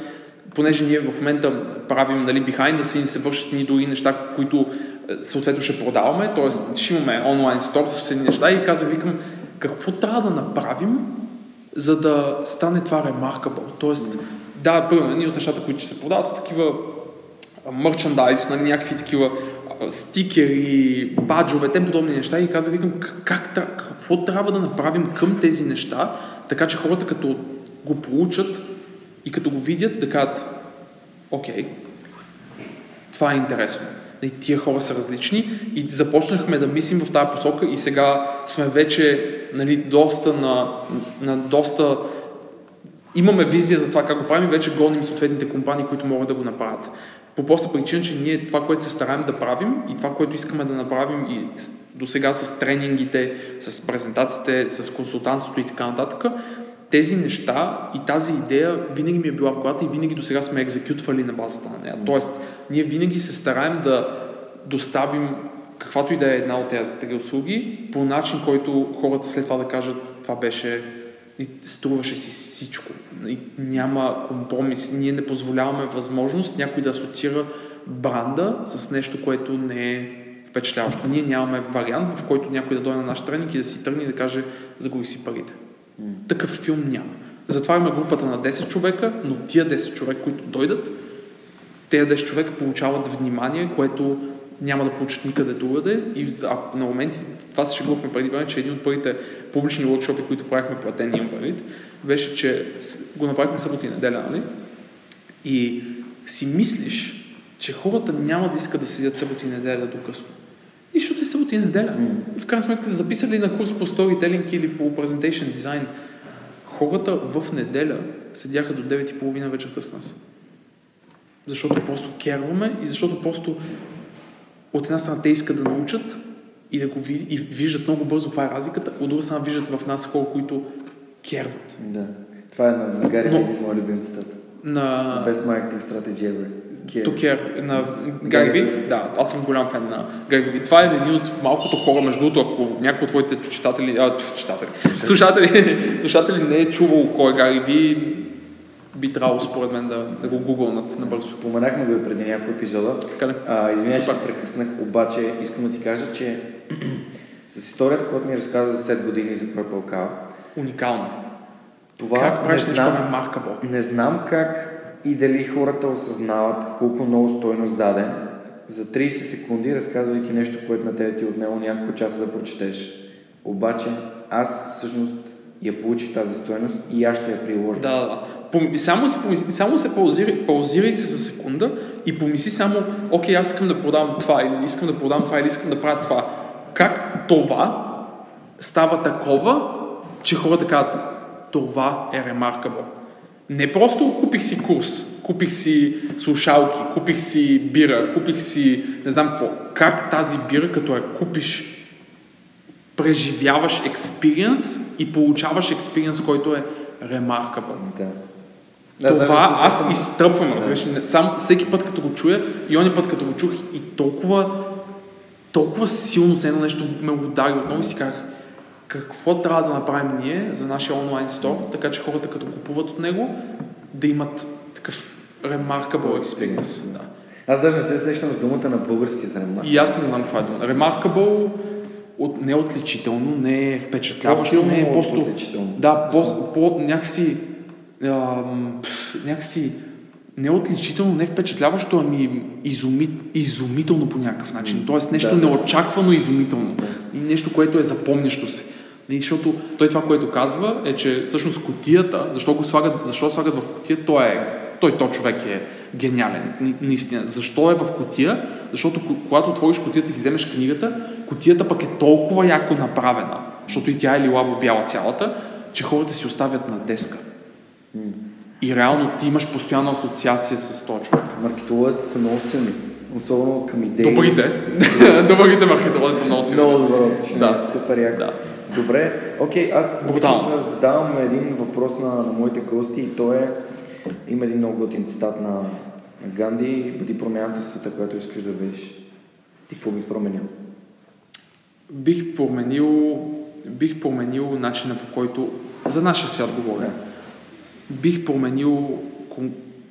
понеже ние в момента правим нали, behind the scenes, се вършат ни други неща, които е, съответно ще продаваме, т.е. ще имаме онлайн стор с едни неща и казах, викам, какво трябва да направим, за да стане това remarkable. Тоест, да, първо, едни от нещата, които ще се продават са такива мерчандайз, нали, някакви такива стикери, баджове, тем подобни неща и казах, викам, как, какво трябва да направим към тези неща, така че хората като го получат и като го видят, да кажат, окей, това е интересно. И тия хора са различни и започнахме да мислим в тази посока и сега сме вече нали, доста на, на доста имаме визия за това как го правим и вече гоним съответните компании, които могат да го направят. По проста причина, че ние това, което се стараем да правим и това, което искаме да направим и до сега с тренингите, с презентациите, с консултантството и така нататък, тези неща и тази идея винаги ми е била в главата и винаги до сега сме екзекютвали на базата на нея. Тоест, ние винаги се стараем да доставим каквато и да е една от тези услуги, по начин, който хората след това да кажат, това беше и струваше си всичко. И няма компромис. Ние не позволяваме възможност някой да асоциира бранда с нещо, което не е впечатляващо. Ние нямаме вариант, в който някой да дойде на наш тренинг и да си тръгне и да каже загуби си парите. Такъв филм няма. Затова има групата на 10 човека, но тия 10 човека, които дойдат, тези 10 човека получават внимание, което няма да получат никъде другаде. И а, на моменти, това се шегувахме преди време, че един от първите публични workshopи, които правихме платени имам предвид, беше, че го направихме събота и неделя, нали? И си мислиш, че хората няма да искат да седят събота и неделя до късно. И защото е събота и неделя. Mm. В крайна сметка са записали на курс по storytelling или по presentation design. Хората в неделя седяха до 9.30 вечерта с нас. Защото просто керваме и защото просто от една страна те искат да научат и да го видят, и виждат много бързо каква е разликата, от друга страна виждат в нас хора, които керват. Да. Това е на, на Гари Но, моят любим цитат. На... Best marketing strategy ever. Care. To care. На Гари Ви? Да, аз съм голям фен на Гари Ви. Това е един от малкото хора, между другото, ако някой от твоите читатели, а, читатели, слушатели, (laughs) слушатели не е чувал кой е Гари Ви, би трябвало според мен да, да го гугълнат набързо. Споменахме го и преди няколко епизода. извинявай, че прекъснах, обаче искам да ти кажа, че (clears throat) с историята, която ми разказа за 7 години за Purple Cow. Уникална. Това как правиш нещо маркабо? Не знам как и дали хората осъзнават колко много стойност даде за 30 секунди, разказвайки нещо, което на тебе ти е отнело няколко часа да прочетеш. Обаче аз всъщност я получих тази стойност и аз ще я приложа. Да, да. Само, само се паузирай, паузирай се за секунда и помисли само, окей, аз искам да продам това, или искам да продам това, или искам да правя това. Как това става такова, че хората казват, това е ремаркабъл. Не просто купих си курс, купих си слушалки, купих си бира, купих си не знам какво. Как тази бира, като я купиш преживяваш експириенс и получаваш експириенс, който е remarkable. Да. Да, Това да, аз да, изтръпвам, разбираш. Сам всеки път като го чуя и ония път като го чух и толкова толкова силно се едно нещо ме удари отново и си казах какво трябва да направим ние за нашия онлайн стор, така че хората като купуват от него да имат такъв remarkable experience. Да. Аз даже не се сещам с думата на български за remarkable. И аз не знам това е дума. Remarkable от, не отличително, не е впечатляващо, не е просто... Да, по, по, някакси, ам, някакси не отличително, не впечатляващо, ами изуми, изумително по някакъв начин. Тоест нещо да, неочаквано изумително. Да. И нещо, което е запомнящо се. И защото той това, което казва, е, че всъщност котията, защо го слагат, защо слагат в котия, той е, той, той човек е гениален, ни- наистина. Защо е в котия? Защото ко- когато отвориш котията и си вземеш книгата, котията пък е толкова яко направена, защото и тя е лилаво бяла цялата, че хората си оставят на деска. И реално ти имаш постоянна асоциация с този човек. Маркетолозите са много силни. Особено към идеи. Добрите. Добрите (laughs) маркетолози са много силни. Много уточнение. Да. Супер яко. Да. Добре, окей, аз да задавам един въпрос на, на моите гости и то е, има един много готин цитат на, на Ганди, бъди промяната в света, която искаш да видиш. Ти какво би променил? Бих променил, бих променил начина по който, за нашия свят говоря, Да. Бих променил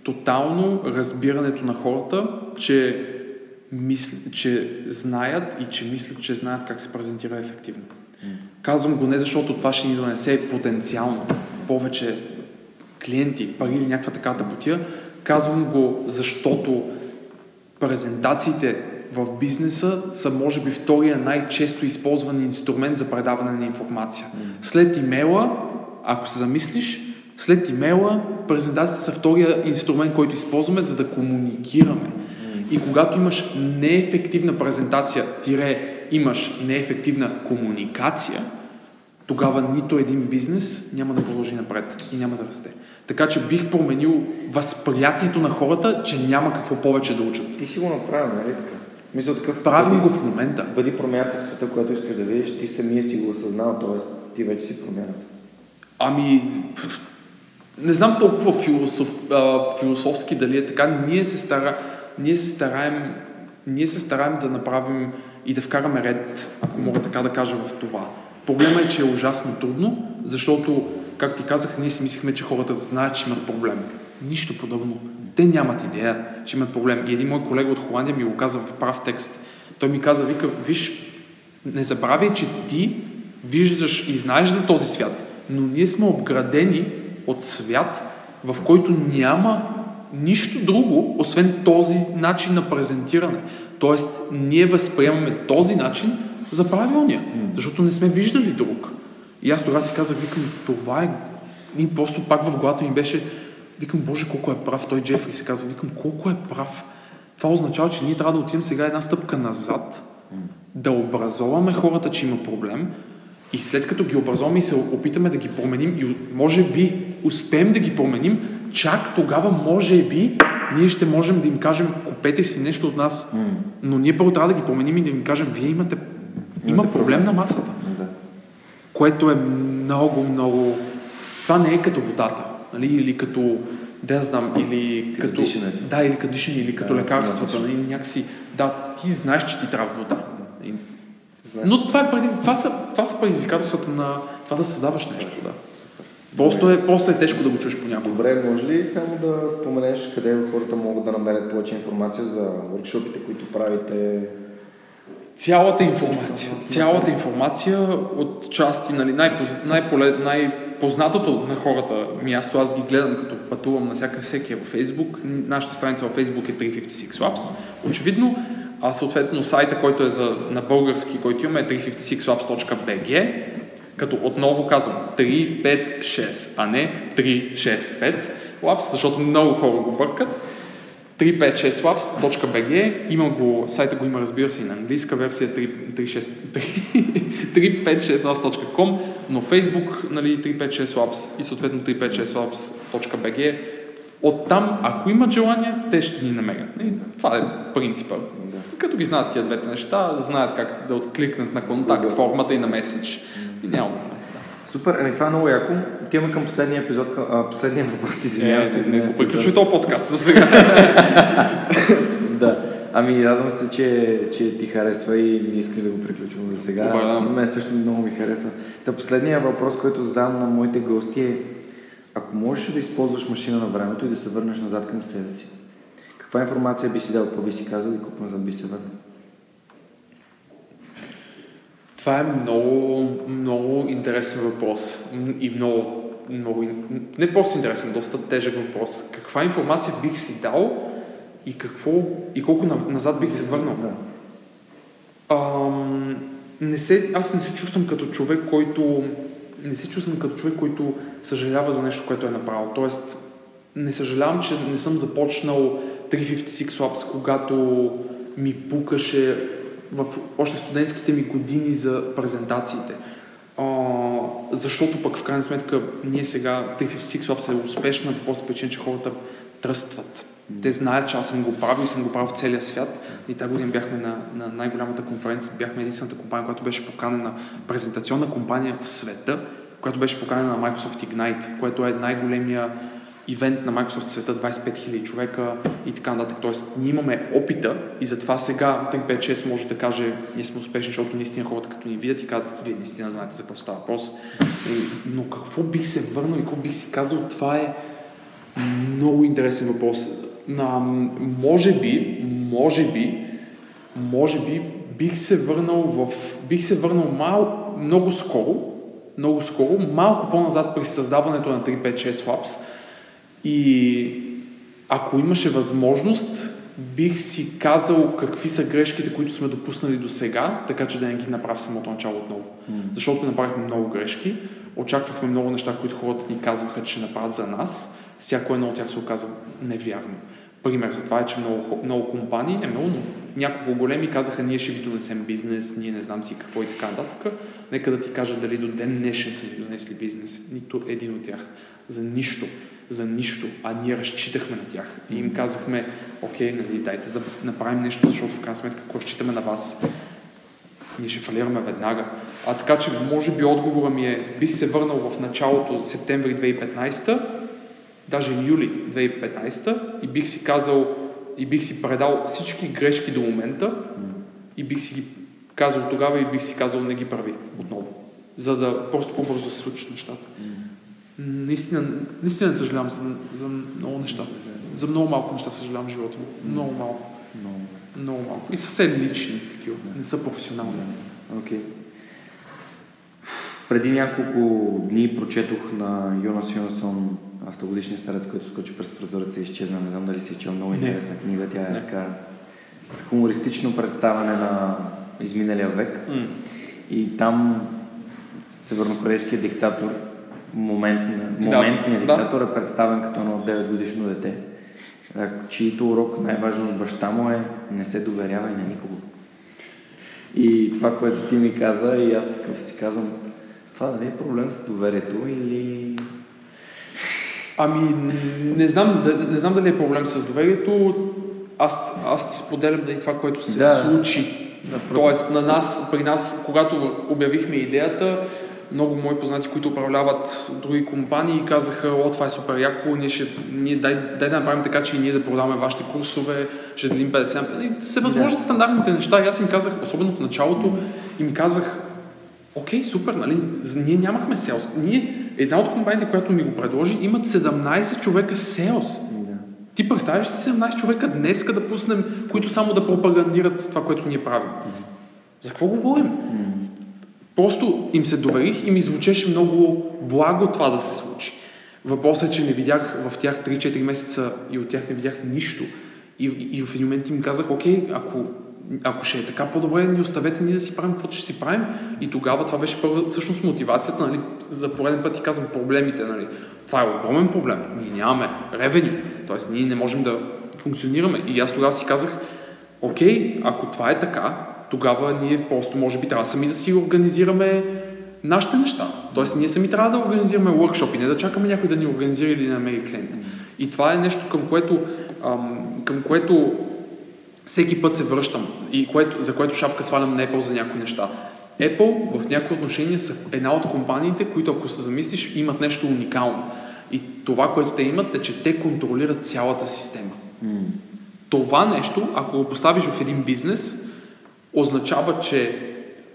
тотално разбирането на хората, че, мисл, че знаят и че мислят, че знаят как се презентира ефективно. Казвам го не защото това ще ни донесе потенциално повече клиенти, пари или някаква такава тъпотия. Казвам го защото презентациите в бизнеса са може би втория най-често използван инструмент за предаване на информация. След имейла, ако се замислиш, след имейла презентациите са втория инструмент, който използваме, за да комуникираме. И когато имаш неефективна презентация, тире имаш неефективна комуникация, тогава нито един бизнес няма да продължи напред и няма да расте. Така че бих променил възприятието на хората, че няма какво повече да учат. Ти си го направил, нали така? Мисля такъв... Правим бъди- го в момента. Бъди промяната в света, която искаш да видиш, ти самия си го осъзнал, т.е. ти вече си промяната. Ами, не знам толкова философ, а, философски дали е така. Ние се, стара, ние се стараем ние се стараем да направим и да вкараме ред, ако мога така да кажа в това. Проблема е, че е ужасно трудно, защото, както ти казах, ние си мислихме, че хората знаят, че имат проблем. Нищо подобно. Те нямат идея, че имат проблем. И един мой колега от Холандия ми го каза в прав текст. Той ми каза, вика, виж, не забравяй, че ти виждаш и знаеш за този свят, но ние сме обградени от свят, в който няма нищо друго, освен този начин на презентиране. Тоест, ние възприемаме този начин за правилния, защото не сме виждали друг. И аз тогава си казах, викам, това е... И просто пак в главата ми беше, викам, боже, колко е прав той Джефри, се казва, викам, колко е прав. Това означава, че ние трябва да отидем сега една стъпка назад, да образоваме хората, че има проблем и след като ги образоваме и се опитаме да ги променим и може би успеем да ги променим, чак тогава може би ние ще можем да им кажем купете си нещо от нас. Но ние първо трябва да ги променим и да им кажем вие имате, има проблем проблем. на масата. Да. Което е много, много... Това не е като водата, нали? или като, да знам, или Като като... Да, или като дишане, или като Да, лекарствата. да, Нали? Някакси, да, ти знаеш, че ти трябва вода. И- Знаеш. Но това, е преди, това, са, това са предизвикателствата на това да създаваш нещо, да. Просто е, просто е тежко да го чуеш понякога. Добре, може ли само да споменеш къде хората могат да намерят повече информация за workshopите, които правите? Цялата информация, цялата информация от части, нали, най-поз, най-поле, най-познатото на хората място, аз ги гледам като пътувам на всяка всеки е във Facebook. Нашата страница във Facebook е 356 Labs, очевидно. А съответно сайта, който е за, на български, който имаме е 356labs.bg, като отново казвам 356, а не 365 Labs, защото много хора го бъркат. 356labs.bg има го, сайта го има разбира се и на английска версия 356 356labs.com, (laughs) но Facebook, нали, 356labs и съответно 356labs.bg Оттам, ако имат желание, те ще ни намерят. И това е принципа. Като ги знаят тия двете неща, знаят как да откликнат на контакт формата и на меседж. И няма. Да. Супер, ами това е много яко. Отиваме към последния епизод, към, а, последния въпрос, извинявай се. Е, не го приключвай този подкаст за сега. Да. Ами радвам се, че, че ти харесва и не искаш да го приключвам за сега. Аз- Мен също много ми харесва. Та последния въпрос, който задавам на моите гости е ако можеш да използваш машина на времето и да се върнеш назад към себе си, каква информация би си дал, какво би си казал и колко назад би се върнал? Това е много, много интересен въпрос. И много, много, не просто интересен, доста тежък въпрос. Каква информация бих си дал и какво, и колко на- назад бих се върнал? Да. Ам, не се, аз не се чувствам като човек, който не се чувствам като човек, който съжалява за нещо, което е направил. Тоест, не съжалявам, че не съм започнал 356 Labs, когато ми пукаше в още студентските ми години за презентациите. А, защото пък в крайна сметка ние сега 356 Labs е успешна по просто причина, че хората тръстват. Те знаят, че аз съм го правил и съм го правил в целия свят. И тази година бяхме на, на най-голямата конференция, бяхме единствената компания, която беше поканена, презентационна компания в света, която беше поканена на Microsoft Ignite, което е най-големия ивент на Microsoft света, 25 000 човека и така нататък. Тоест, ние имаме опита и затова сега 3-5-6 може да каже, ние сме успешни, защото наистина хората като ни видят и казват, вие наистина знаете за какво става въпрос. Но какво бих се върнал и какво бих си казал, това е много интересен въпрос. На, може би, може би, може би бих се върнал в... Бих се върнал мал, много скоро, много скоро, малко по-назад при създаването на 356 Labs и ако имаше възможност, бих си казал какви са грешките, които сме допуснали до сега, така че да не ги направя самото начало отново. Mm. Защото направихме много грешки, очаквахме много неща, които хората ни казваха, че направят за нас, всяко едно от тях се оказа невярно. Пример за това е, че много, много компании, не много, но няколко големи казаха, ние ще ви донесем бизнес, ние не знам си какво и така нататък. Нека да ти кажа дали до ден днешен са ни донесли бизнес. Нито един от тях. За нищо. За нищо. А ние разчитахме на тях. И им казахме, окей, нали, дайте да направим нещо, защото в крайна сметка, ако разчитаме на вас, ние ще фалираме веднага. А така че, може би отговора ми е, бих се върнал в началото септември 2015 даже юли 2015 и бих си казал и бих си предал всички грешки до момента и бих си ги казал тогава и бих си казал не ги прави отново. За да просто по-бързо се случат нещата. Наистина, наистина съжалявам за, за много неща. За много малко неща съжалявам в живота ми. Много малко. Много. Много малко. И съвсем лични такива. Не са професионални. Окей. Okay. Преди няколко дни прочетох на Йонас Йонсон стогодишния старец, който скочи през прозореца и изчезна. Не знам дали си чел много интересна не. книга. Тя е не. така с хумористично представяне на изминалия век. Mm. И там севернокорейският диктатор, момент, моментният да, диктатор да. е представен като едно 9 годишно дете, чието урок най-важно от баща му е не се доверява и на никого. И това, което ти ми каза, и аз такъв си казвам, това дали е проблем с доверието или Ами, не знам, не знам дали е проблем с доверието. Аз, аз ти споделям да и това, което се да. случи. Да, Тоест, на нас, при нас, когато обявихме идеята, много мои познати, които управляват други компании, казаха, о, това е супер яко, ние ще, ние, дай, дай да направим така, че и ние да продаваме вашите курсове, ще делим 50. И се възможат да. стандартните неща. И аз им казах, особено в началото, им казах, окей, супер, нали, ние нямахме селс. Ние, една от компаниите, която ми го предложи, имат 17 човека селс. Да. Ти представяш ли 17 човека днес да пуснем, които само да пропагандират това, което ние правим? За какво говорим? Mm-hmm. Просто им се доверих и ми звучеше много благо това да се случи. Въпросът е, че не видях в тях 3-4 месеца и от тях не видях нищо. И, и в един момент им казах, окей, ако ако ще е така, по-добре ни оставете ни да си правим каквото ще си правим. И тогава това беше първа, всъщност мотивацията, нали, за пореден път ти казвам проблемите. Нали. Това е огромен проблем. Ние нямаме ревени, т.е. ние не можем да функционираме. И аз тогава си казах, окей, ако това е така, тогава ние просто може би трябва сами да си организираме нашите неща. Тоест ние сами трябва да организираме workshop не да чакаме някой да ни организира или да намери клиент. И това е нещо към което, ам, към което всеки път се връщам и което, за което шапка свалям на Apple за някои неща. Apple в някои отношения са една от компаниите, които ако се замислиш, имат нещо уникално. И това, което те имат е, че те контролират цялата система. Mm. Това нещо, ако го поставиш в един бизнес, означава, че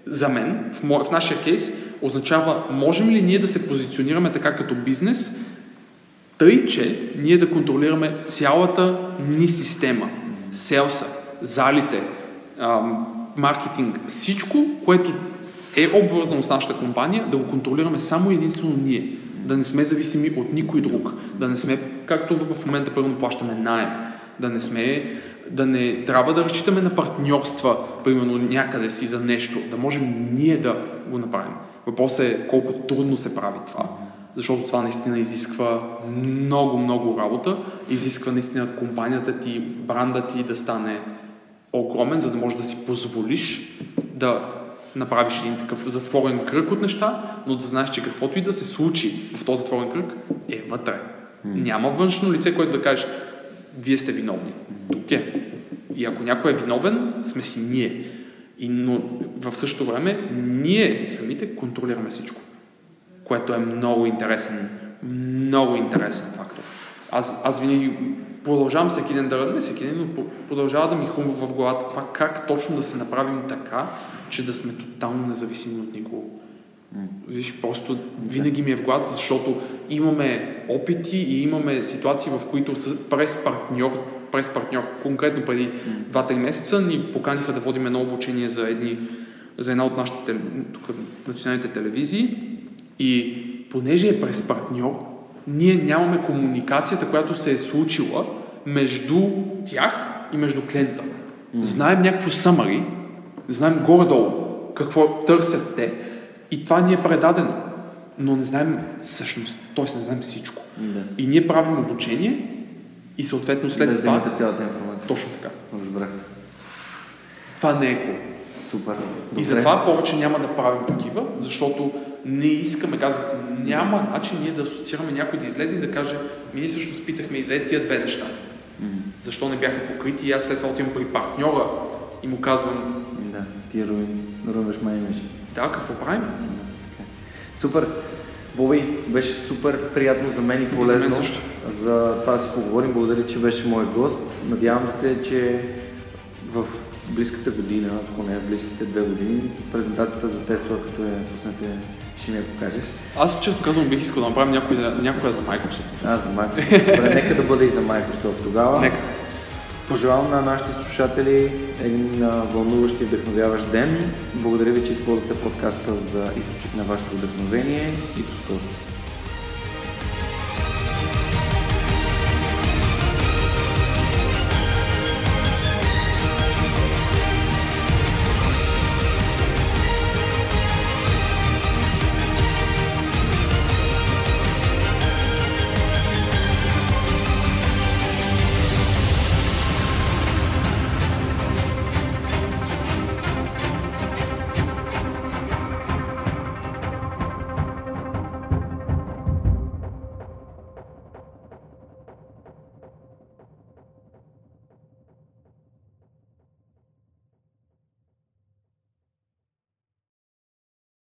за мен, в, мо, в нашия кейс, означава, можем ли ние да се позиционираме така като бизнес, тъй, че ние да контролираме цялата ни система, селса, залите, маркетинг, всичко, което е обвързано с нашата компания, да го контролираме само единствено ние. Да не сме зависими от никой друг. Да не сме, както в момента първо плащаме найем. Да не сме да не трябва да разчитаме на партньорства, примерно някъде си за нещо, да можем ние да го направим. Въпросът е колко трудно се прави това, защото това наистина изисква много, много работа, изисква наистина компанията ти, бранда ти да стане огромен, за да можеш да си позволиш да направиш един такъв затворен кръг от неща, но да знаеш, че каквото и да се случи в този затворен кръг е вътре. Няма външно лице, което да кажеш, вие сте виновни. Тук е. И ако някой е виновен, сме си ние. И, но в същото време ние самите контролираме всичко. Което е много интересен, много интересен фактор. Аз, аз винаги продължавам всеки ден да, не всеки ден, но продължава да ми хумва в главата това как точно да се направим така, че да сме тотално независими от никого. Виж, просто винаги ми е в главата, защото имаме опити и имаме ситуации, в които през партньор, през партньор, конкретно преди 2-3 месеца, ни поканиха да водим едно обучение за, едни, за една от нашите тук, националните телевизии и понеже е през партньор, ние нямаме комуникацията, която се е случила между тях и между клиента. Знаем някакво съмари, знаем горе-долу какво търсят те и това ни е предадено, но не знаем същност, т.е. не знаем всичко. Да. И ние правим обучение и съответно след да това... имате цялата информация. Точно така. Разбрахте. Това не е cool. Супер. И затова повече няма да правим такива, защото не искаме, казахте, няма начин ние да асоциираме някой да излезе и да каже, ми ние също спитахме и за тия две неща. Защо не бяха покрити и аз след това отивам при партньора и му казвам, Да, ти руин, руваш май имаш. Да, какво правим? Супер. Боби, беше супер приятно за мен и полезно. за мен също. За това да си поговорим. Благодаря, че беше мой гост. Надявам се, че в близката година, ако не в близките две години, презентацията за Тесла, като е пуснете, ще ми я покажеш. Аз често казвам, бих искал да направим някой, някоя за Microsoft. Аз за Microsoft. Добре, нека да бъде и за Microsoft тогава. Нека. Пожелавам на нашите слушатели един вълнуващ и вдъхновяващ ден. Благодаря ви, че използвате подкаста за източник на вашето вдъхновение и до скоро.